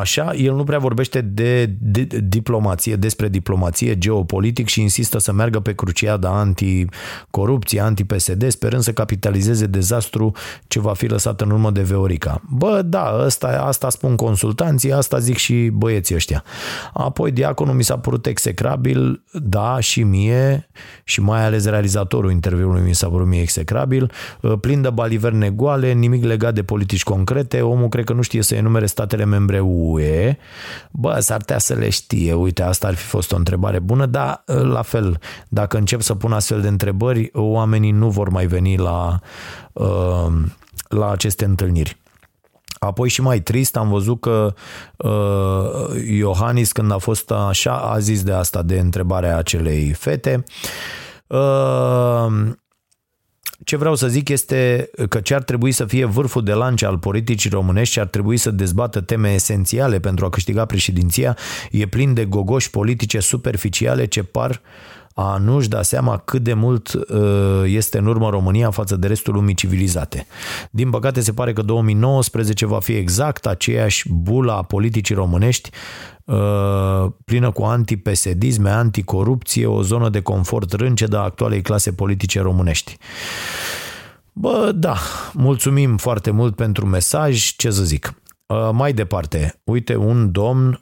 așa, el nu prea vorbește de, de diplomație, despre diplomație, geopolitic și insistă să meargă pe cruciada anticorupție, anti-PSD, sperând să capitalizeze dezastru ce va fi lăsat în urmă de Veorica. Bă, da, asta, asta spun consultanții, asta zic și băieții ăștia. Apoi Diaconul mi s-a părut execrabil, da, și mie, și mai ales realizatorul interviului mi s-a părut mie execrabil, plin de baliverne goale, nimic legat de politici concrete, omul cred că nu știe să enumere statele membre UE, bă, s-ar putea să le știe, uite, asta ar fi fost o întrebare bună, dar la fel, dacă încep să pun astfel de întrebări, oamenii nu vor mai veni la, la aceste întâlniri. Apoi și mai trist, am văzut că uh, Iohannis, când a fost așa, a zis de asta, de întrebarea acelei fete. Uh, ce vreau să zic este că ce ar trebui să fie vârful de lance al politicii românești și ar trebui să dezbată teme esențiale pentru a câștiga președinția e plin de gogoși politice superficiale ce par uh, a nu-și da seama cât de mult uh, este în urmă România față de restul lumii civilizate. Din păcate se pare că 2019 va fi exact aceeași bulă a politicii românești uh, plină cu antipesedisme, anticorupție, o zonă de confort râncedă a actualei clase politice românești. Bă, da, mulțumim foarte mult pentru mesaj, ce să zic. Uh, mai departe, uite, un domn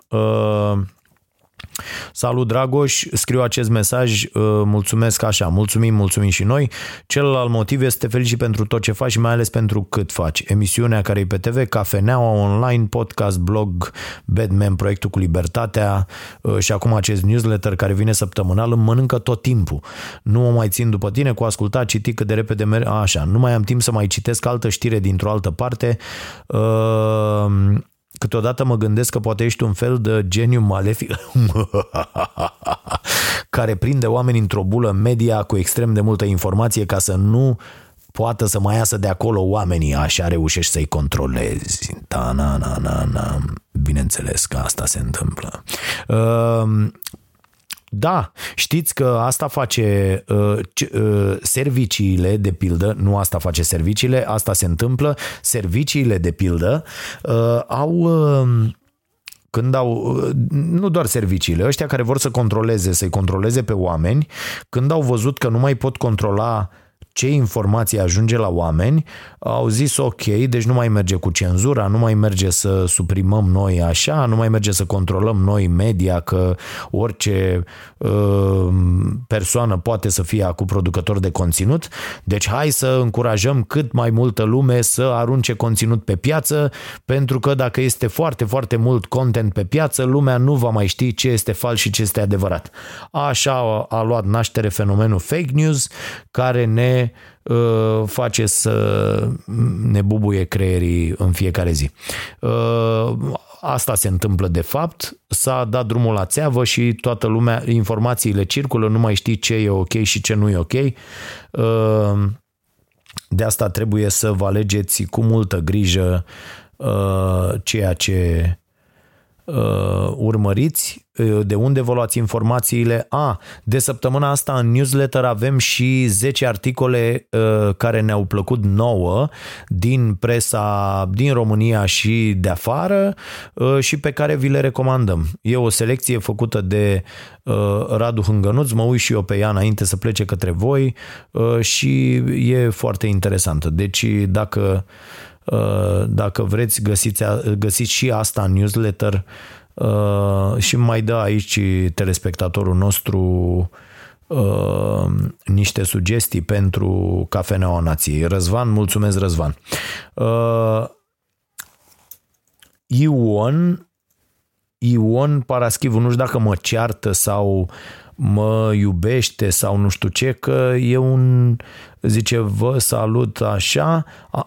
Salut Dragoș, scriu acest mesaj, uh, mulțumesc așa, mulțumim, mulțumim și noi. Celălalt motiv este felicit pentru tot ce faci și mai ales pentru cât faci. Emisiunea care e pe TV, Cafeneaua Online, podcast, blog, Batman, proiectul cu libertatea uh, și acum acest newsletter care vine săptămânal, îmi mănâncă tot timpul. Nu mă mai țin după tine cu ascultat, citi cât de repede merg, așa, nu mai am timp să mai citesc altă știre dintr-o altă parte. Uh, Câteodată mă gândesc că poate ești un fel de geniu malefic care prinde oameni într-o bulă media cu extrem de multă informație ca să nu poată să mai iasă de acolo oamenii, așa reușești să-i controlezi. Da, na, na, na, na. Bineînțeles că asta se întâmplă. Uh, da, știți că asta face uh, uh, serviciile, de pildă, nu asta face serviciile, asta se întâmplă, serviciile, de pildă, uh, au... Uh, când au, uh, nu doar serviciile, ăștia care vor să controleze, să-i controleze pe oameni, când au văzut că nu mai pot controla uh, ce informație ajunge la oameni, au zis ok, deci nu mai merge cu cenzura, nu mai merge să suprimăm noi așa, nu mai merge să controlăm noi media, că orice uh, persoană poate să fie acum producător de conținut, deci hai să încurajăm cât mai multă lume să arunce conținut pe piață, pentru că dacă este foarte, foarte mult content pe piață, lumea nu va mai ști ce este fals și ce este adevărat. Așa a luat naștere fenomenul fake news, care ne uh, face să ne bubuie creierii în fiecare zi. Uh, asta se întâmplă de fapt, s-a dat drumul la țeavă și toată lumea, informațiile circulă, nu mai știi ce e ok și ce nu e ok. Uh, de asta trebuie să vă alegeți cu multă grijă ceea ce urmăriți Uh, de unde vă luați informațiile? A, de săptămâna asta în newsletter avem și 10 articole uh, care ne-au plăcut nouă din presa din România și de afară uh, și pe care vi le recomandăm. E o selecție făcută de uh, Radu Hângănuț, mă uit și eu pe ea înainte să plece către voi uh, și e foarte interesantă. Deci dacă, uh, dacă vreți găsiți, găsiți și asta în newsletter Uh, și mai dă aici telespectatorul nostru uh, niște sugestii pentru Cafeneaua Nației. Răzvan, mulțumesc Răzvan. Uh, Ion Ion Paraschivu, nu știu dacă mă ceartă sau mă iubește sau nu știu ce, că e un, zice, vă salut așa,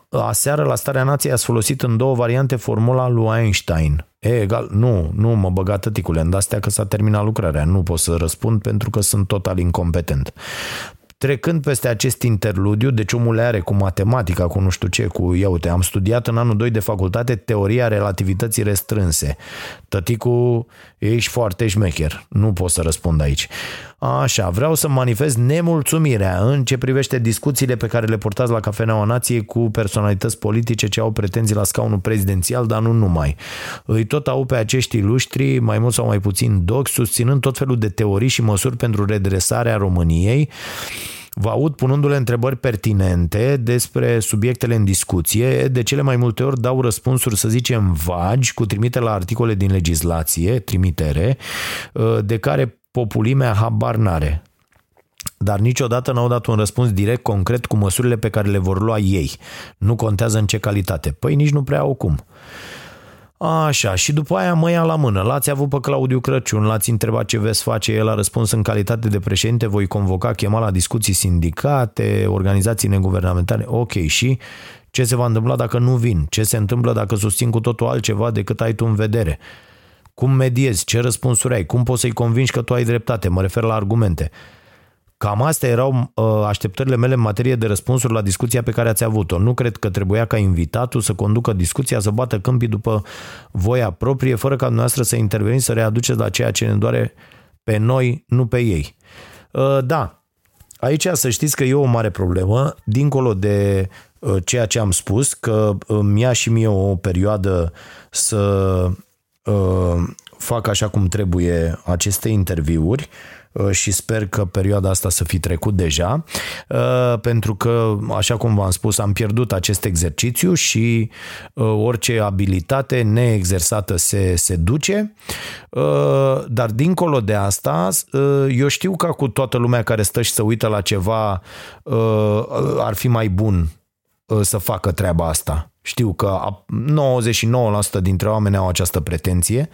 aseară la Starea Nației ați folosit în două variante formula lui Einstein. E egal, nu, nu mă băga tăticule, în astea că s-a terminat lucrarea, nu pot să răspund pentru că sunt total incompetent. Trecând peste acest interludiu, deci omul are cu matematica, cu nu știu ce, cu, ia uite, am studiat în anul 2 de facultate teoria relativității restrânse. Tăticu, ești foarte șmecher, nu pot să răspund aici. Așa, vreau să manifest nemulțumirea în ce privește discuțiile pe care le purtați la Cafeneaua Nației cu personalități politice ce au pretenții la scaunul prezidențial, dar nu numai. Îi tot au pe acești iluștri, mai mult sau mai puțin doc, susținând tot felul de teorii și măsuri pentru redresarea României, Vă aud punându-le întrebări pertinente despre subiectele în discuție, de cele mai multe ori dau răspunsuri, să zicem, vagi, cu trimite la articole din legislație, trimitere, de care populimea habar n-are. Dar niciodată n-au dat un răspuns direct, concret, cu măsurile pe care le vor lua ei. Nu contează în ce calitate. Păi nici nu prea au cum. Așa, și după aia mă ia la mână. L-ați avut pe Claudiu Crăciun, l-ați întrebat ce veți face, el a răspuns în calitate de președinte, voi convoca, chema la discuții sindicate, organizații neguvernamentale. Ok, și ce se va întâmpla dacă nu vin? Ce se întâmplă dacă susțin cu totul altceva decât ai tu în vedere? Cum mediezi? Ce răspunsuri ai? Cum poți să-i convingi că tu ai dreptate? Mă refer la argumente. Cam astea erau uh, așteptările mele în materie de răspunsuri la discuția pe care ați avut-o. Nu cred că trebuia ca invitatul să conducă discuția, să bată câmpii după voia proprie, fără ca dumneavoastră să interveniți, să readuceți la ceea ce ne doare pe noi, nu pe ei. Uh, da, aici să știți că e o mare problemă, dincolo de uh, ceea ce am spus, că mi ia și mie o perioadă să fac așa cum trebuie aceste interviuri, Uh, și sper că perioada asta să fi trecut deja, uh, pentru că, așa cum v-am spus, am pierdut acest exercițiu și uh, orice abilitate neexersată se, se duce, dar dincolo de asta, eu știu că cu toată lumea care stă și să uită la ceva ar fi mai bun să facă treaba asta. Știu că 99% dintre oameni au această pretenție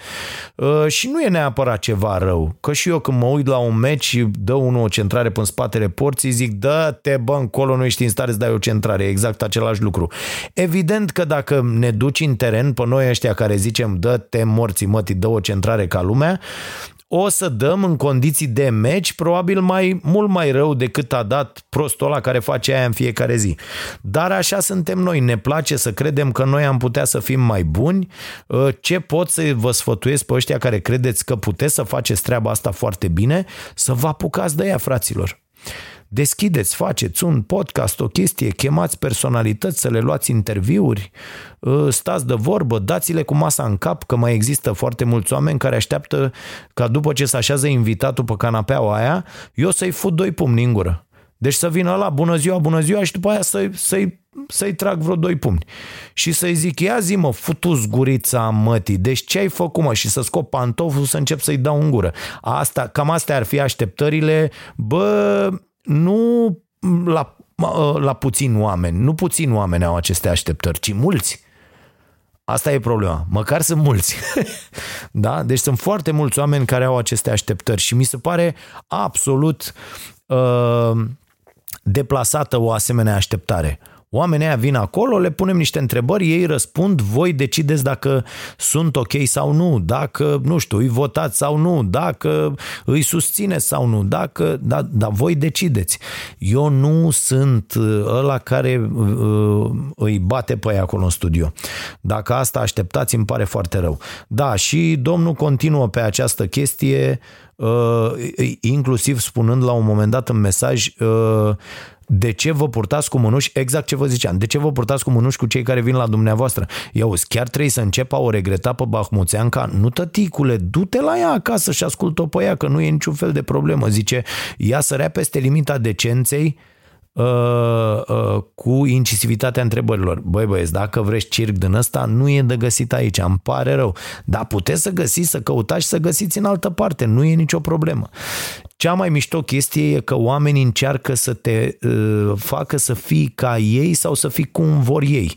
uh, și nu e neapărat ceva rău. Că și eu când mă uit la un meci și dă unul o centrare pe spatele porții, zic, dă-te bă încolo, nu ești în stare să dai o centrare. Exact același lucru. Evident că dacă ne duci în teren pe noi ăștia care zicem, dă-te morții mătii, dă o centrare ca lumea, o să dăm în condiții de meci probabil mai mult mai rău decât a dat prostul ăla care face aia în fiecare zi. Dar așa suntem noi, ne place să credem că noi am putea să fim mai buni. Ă, ce pot să vă sfătuiesc pe ăștia care credeți că puteți să faceți treaba asta foarte bine? Să vă apucați de ea, fraților. Deschideți, faceți un podcast, o chestie, chemați personalități să le luați interviuri, ă, stați de vorbă, dați-le cu masa în cap, că mai există foarte mulți oameni care așteaptă ca după ce se așează invitatul pe canapeaua aia, eu să-i fut doi pumni în gură. Deci să vină la bună ziua, bună ziua și după aia să, să-i, să-i trag vreo doi pumni. Și să-i zic, ia zi mă, futu zgurița mătii, deci ce ai făcut mă? Și să scop pantoful să încep să-i dau în gură. Asta, cam astea ar fi așteptările, bă, nu la, la puțini oameni, nu puțini oameni au aceste așteptări, ci mulți. Asta e problema. Măcar sunt mulți. da? Deci sunt foarte mulți oameni care au aceste așteptări și mi se pare absolut uh, deplasată o asemenea așteptare. Oamenii aia vin acolo, le punem niște întrebări, ei răspund, voi decideți dacă sunt ok sau nu, dacă, nu știu, îi votați sau nu, dacă îi susțineți sau nu, dacă, da, dar voi decideți. Eu nu sunt uh, ăla care uh, îi bate pe ei acolo în studio. Dacă asta așteptați, îmi pare foarte rău. Da, și domnul continuă pe această chestie, uh, inclusiv spunând la un moment dat în mesaj uh, de ce vă purtați cu mânuși, exact ce vă ziceam, de ce vă purtați cu mânuși cu cei care vin la dumneavoastră? Eu chiar trebuie să încep a o regreta pe Bahmuțeanca? Nu tăticule, du-te la ea acasă și ascultă-o pe ea, că nu e niciun fel de problemă. Zice, ea sărea peste limita decenței, Uh, uh, cu incisivitatea întrebărilor. Băi băieți, dacă vreți circ din ăsta, nu e de găsit aici, îmi pare rău. Dar puteți să găsiți, să căutați și să găsiți în altă parte, nu e nicio problemă. Cea mai mișto chestie e că oamenii încearcă să te uh, facă să fii ca ei sau să fii cum vor ei.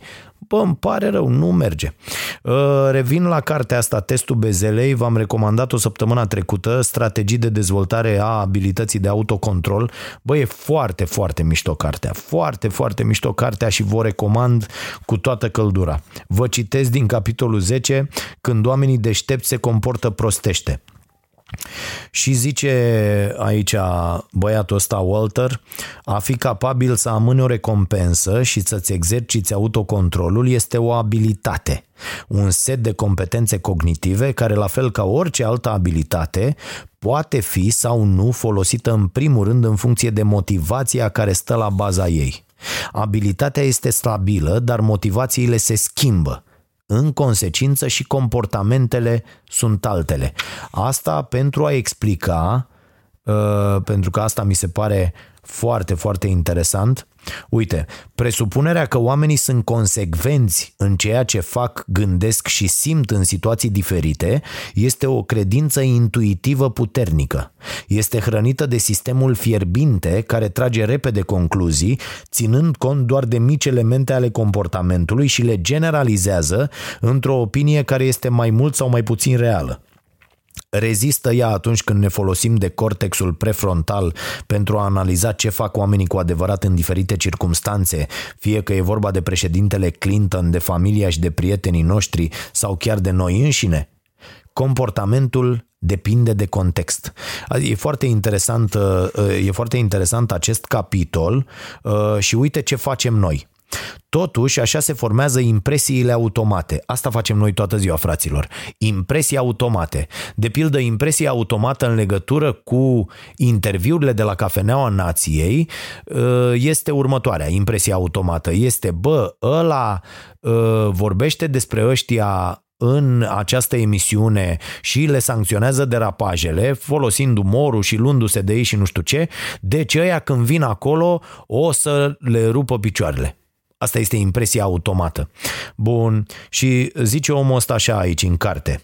Bă, îmi pare rău, nu merge. Uh, revin la cartea asta, Testul Bezelei, v-am recomandat-o săptămâna trecută, strategii de dezvoltare a abilității de autocontrol. Bă, e foarte, foarte mișto cartea, foarte, foarte mișto cartea și vă recomand cu toată căldura. Vă citesc din capitolul 10, când oamenii deștepți se comportă prostește. Și zice aici băiatul ăsta, Walter, a fi capabil să amâne o recompensă și să-ți exerciți autocontrolul este o abilitate, un set de competențe cognitive care, la fel ca orice altă abilitate, poate fi sau nu folosită în primul rând în funcție de motivația care stă la baza ei. Abilitatea este stabilă, dar motivațiile se schimbă. În consecință și comportamentele sunt altele. Asta pentru a explica, uh, pentru că asta mi se pare foarte, foarte interesant. Uite, presupunerea că oamenii sunt consecvenți în ceea ce fac, gândesc și simt în situații diferite este o credință intuitivă puternică. Este hrănită de sistemul fierbinte care trage repede concluzii, ținând cont doar de mici elemente ale comportamentului și le generalizează într-o opinie care este mai mult sau mai puțin reală. Rezistă ea atunci când ne folosim de cortexul prefrontal pentru a analiza ce fac oamenii cu adevărat în diferite circumstanțe, fie că e vorba de președintele Clinton, de familia și de prietenii noștri sau chiar de noi înșine? Comportamentul depinde de context. E foarte interesant, e foarte interesant acest capitol uh, și uite ce facem noi. Totuși, așa se formează impresiile automate. Asta facem noi toată ziua, fraților. Impresii automate. De pildă, impresia automată în legătură cu interviurile de la Cafeneaua Nației uh, este următoarea. Impresia automată este, bă, ăla uh, vorbește despre ăștia în această emisiune și le sancționează derapajele, folosind umorul și luându-se de ei și nu știu ce, deci ăia când vin acolo o să le rupă picioarele. Asta este impresia automată. Bun, și zice omul ăsta așa aici în carte.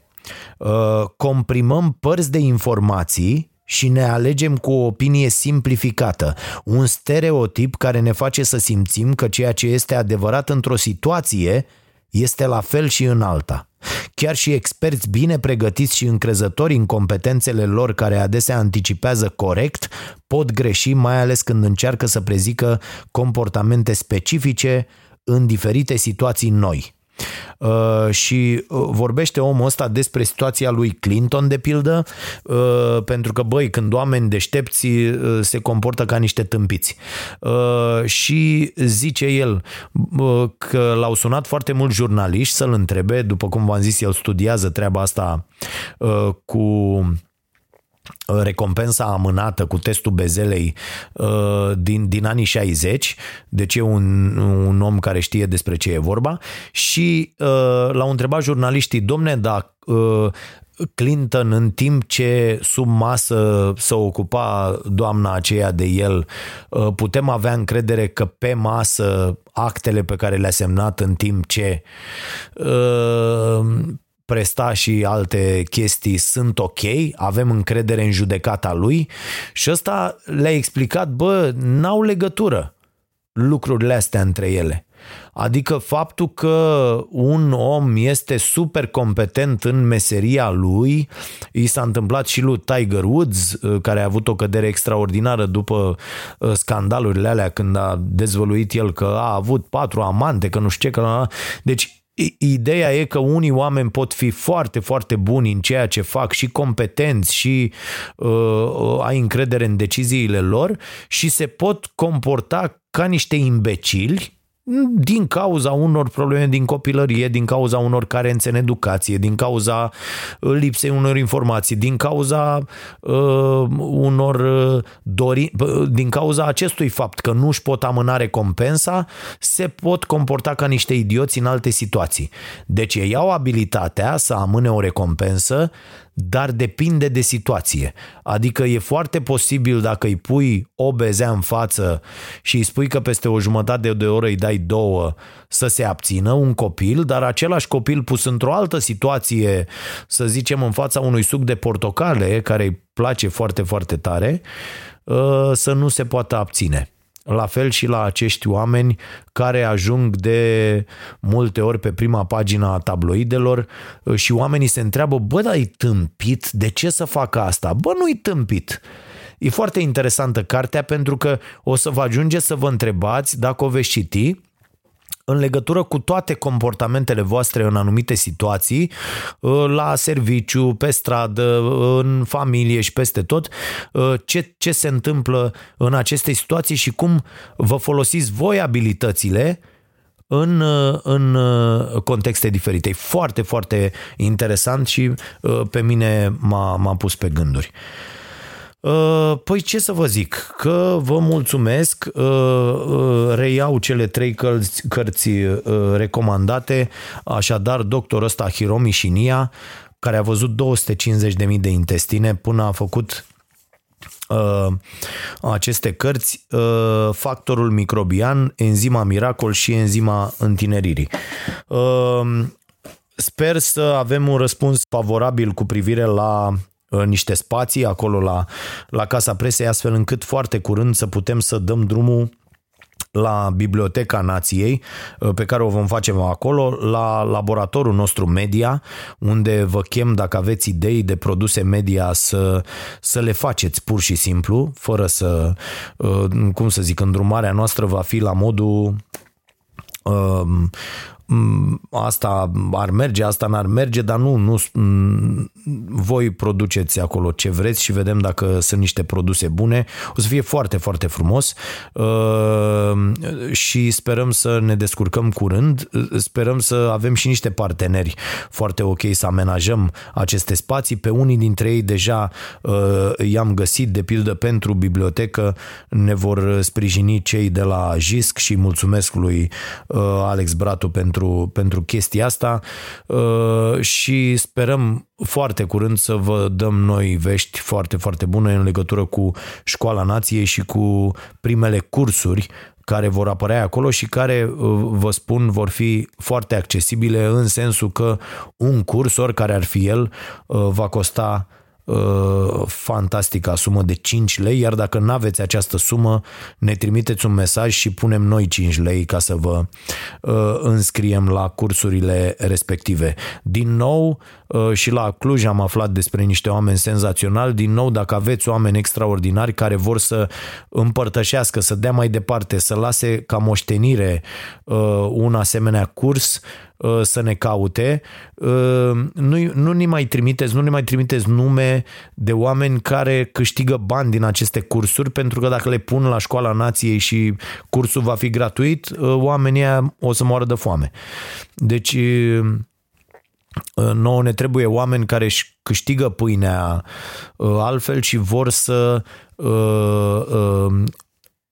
Uh, comprimăm părți de informații și ne alegem cu o opinie simplificată, un stereotip care ne face să simțim că ceea ce este adevărat într-o situație este la fel și în alta. Chiar și experți bine pregătiți și încrezători în competențele lor care adesea anticipează corect pot greși mai ales când încearcă să prezică comportamente specifice în diferite situații noi. Uh, și uh, vorbește omul ăsta despre situația lui Clinton, de pildă, uh, pentru că, băi, când oameni deștepți uh, se comportă ca niște tâmpiți. Uh, și zice el uh, că l-au sunat foarte mulți jurnaliști să-l întrebe, după cum v-am zis, el studiază treaba asta uh, cu recompensa amânată cu testul bezelei uh, din, din anii 60, deci e un, un om care știe despre ce e vorba. Și uh, l-au întrebat jurnaliștii, domne, da, uh, Clinton în timp ce sub masă se ocupa doamna aceea de el, putem avea încredere că pe masă actele pe care le-a semnat în timp ce presta și alte chestii sunt ok, avem încredere în judecata lui și ăsta le-a explicat, bă, n-au legătură lucrurile astea între ele. Adică faptul că un om este super competent în meseria lui, i s-a întâmplat și lui Tiger Woods, care a avut o cădere extraordinară după uh, scandalurile alea când a dezvăluit el că a avut patru amante, că nu știu ce, că... Deci Ideea e că unii oameni pot fi foarte, foarte buni în ceea ce fac și competenți și uh, uh, ai încredere în deciziile lor și se pot comporta ca niște imbecili din cauza unor probleme din copilărie, din cauza unor carențe în educație, din cauza uh, lipsei unor informații, din cauza uh, unor uh, dori, din cauza acestui fapt că nu își pot amâna recompensa, se pot comporta ca niște idioți în alte situații. Deci ei au abilitatea să amâne o recompensă, dar depinde de situație. Adică e foarte posibil dacă îi pui o bezea în față și îi spui că peste o jumătate de oră îi dai două să se abțină un copil, dar același copil pus într-o altă situație, să zicem în fața unui suc de portocale care îi place foarte, foarte tare, ă, să nu se poată abține. La fel și la acești oameni care ajung de multe ori pe prima pagina a tabloidelor și oamenii se întreabă, bă, dar e tâmpit? De ce să facă asta? Bă, nu-i tâmpit. E foarte interesantă cartea pentru că o să vă ajunge să vă întrebați dacă o veți citi în legătură cu toate comportamentele voastre în anumite situații, uh, la serviciu, pe stradă, în familie și peste tot, uh, ce, ce se întâmplă în aceste situații și cum vă folosiți voi abilitățile în, uh, în contexte diferite. E foarte, foarte interesant și pe mine m-a, m-a pus pe gânduri. Uh, păi ce să vă zic, că vă mulțumesc, uh, uh, reiau cele trei cărți, cărți recomandate, așadar doctorul ăsta Hiromi Shinia, care a văzut 250.000 de intestine până a făcut aceste cărți, factorul microbian, enzima miracol și enzima întineririi. Sper să avem un răspuns favorabil cu privire la niște spații acolo la, la Casa Presei, astfel încât foarte curând să putem să dăm drumul la Biblioteca Nației, uh, pe care o vom face acolo, la laboratorul nostru media, unde vă chem dacă aveți idei de produse media să, să le faceți pur și simplu, fără să, uh, cum să zic, îndrumarea noastră va fi la modul uh, Mm, asta ar merge, asta n-ar merge, dar nu, nu mm, voi produceți acolo ce vreți și vedem dacă sunt niște produse bune. O să fie foarte, foarte frumos uh, și sperăm să ne descurcăm curând. Sperăm să avem și niște parteneri foarte ok să amenajăm aceste spații. Pe unii dintre ei deja uh, i-am găsit, de pildă pentru bibliotecă, ne vor sprijini cei de la JISC și mulțumesc lui uh, Alex Bratu pentru pentru, pentru chestia asta uh, și sperăm foarte curând să vă dăm noi vești foarte, foarte bune în legătură cu Școala Nației și cu primele cursuri care vor apărea acolo și care, uh, vă spun, vor fi foarte accesibile în sensul că un curs, oricare ar fi el, uh, va costa uh, fantastica sumă de 5 lei, iar dacă nu aveți această sumă, ne trimiteți un mesaj și punem noi 5 lei ca să vă uh, înscriem la cursurile respective. Din nou, uh, și la Cluj am aflat despre niște oameni senzaționali, din nou, dacă aveți oameni extraordinari care vor să împărtășească, să dea mai departe, să lase ca moștenire uh, un asemenea curs, Uh, să ne caute, uh, nu, nu ne mai trimiteți, nu ne mai trimiteți nume de oameni care câștigă bani din aceste cursuri, pentru că dacă le pun la școala nației și cursul va fi gratuit, uh, oamenii o să moară de foame. Deci nouă ne trebuie oameni care își câștigă pâinea altfel și vor să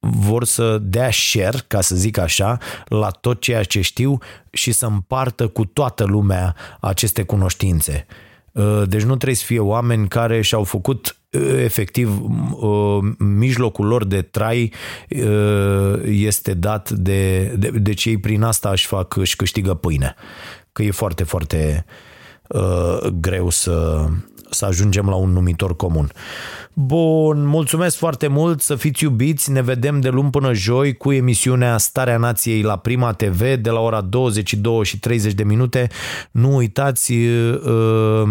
vor să dea share, ca să zic așa, la tot ceea ce știu și să împartă cu toată lumea aceste cunoștințe. Uh, deci nu trebuie să fie oameni care și-au făcut uh, efectiv uh, mijlocul lor de trai este dat de, de, de cei prin asta își fac, își câștigă pâine. Că e foarte, foarte greu să, să ajungem la un numitor comun. Bun, mulțumesc foarte mult, să fiți iubiți, ne vedem de luni până joi cu emisiunea Starea Nației la Prima TV de la ora 22 și 30 de minute. Nu uitați uh,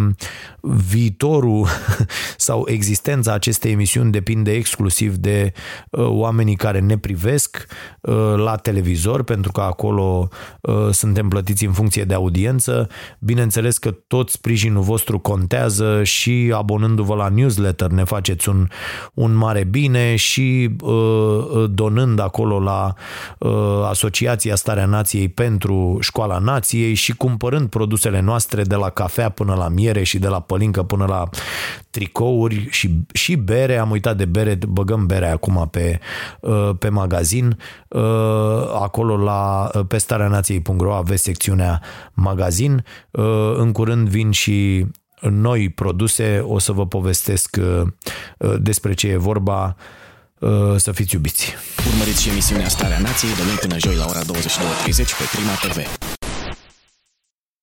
viitorul sau existența acestei emisiuni depinde exclusiv de uh, oamenii care ne privesc uh, la televizor, pentru că acolo uh, suntem plătiți în funcție de audiență. Bineînțeles că tot sprijinul vostru contează și abonându-vă la newsletter ne faceți un, un mare bine și donând acolo la Asociația Starea Nației pentru Școala Nației și cumpărând produsele noastre de la cafea până la miere și de la pălincă până la tricouri și, și bere. Am uitat de bere, băgăm bere acum pe, uh, pe magazin. Uh, acolo la uh, pe starea nației.ro aveți secțiunea magazin. În curând vin și noi produse, o să vă povestesc despre ce e vorba să fiți iubiți.
Urmăriți și emisiunea Starea Nației de luni până joi la ora 22.30 pe Prima TV.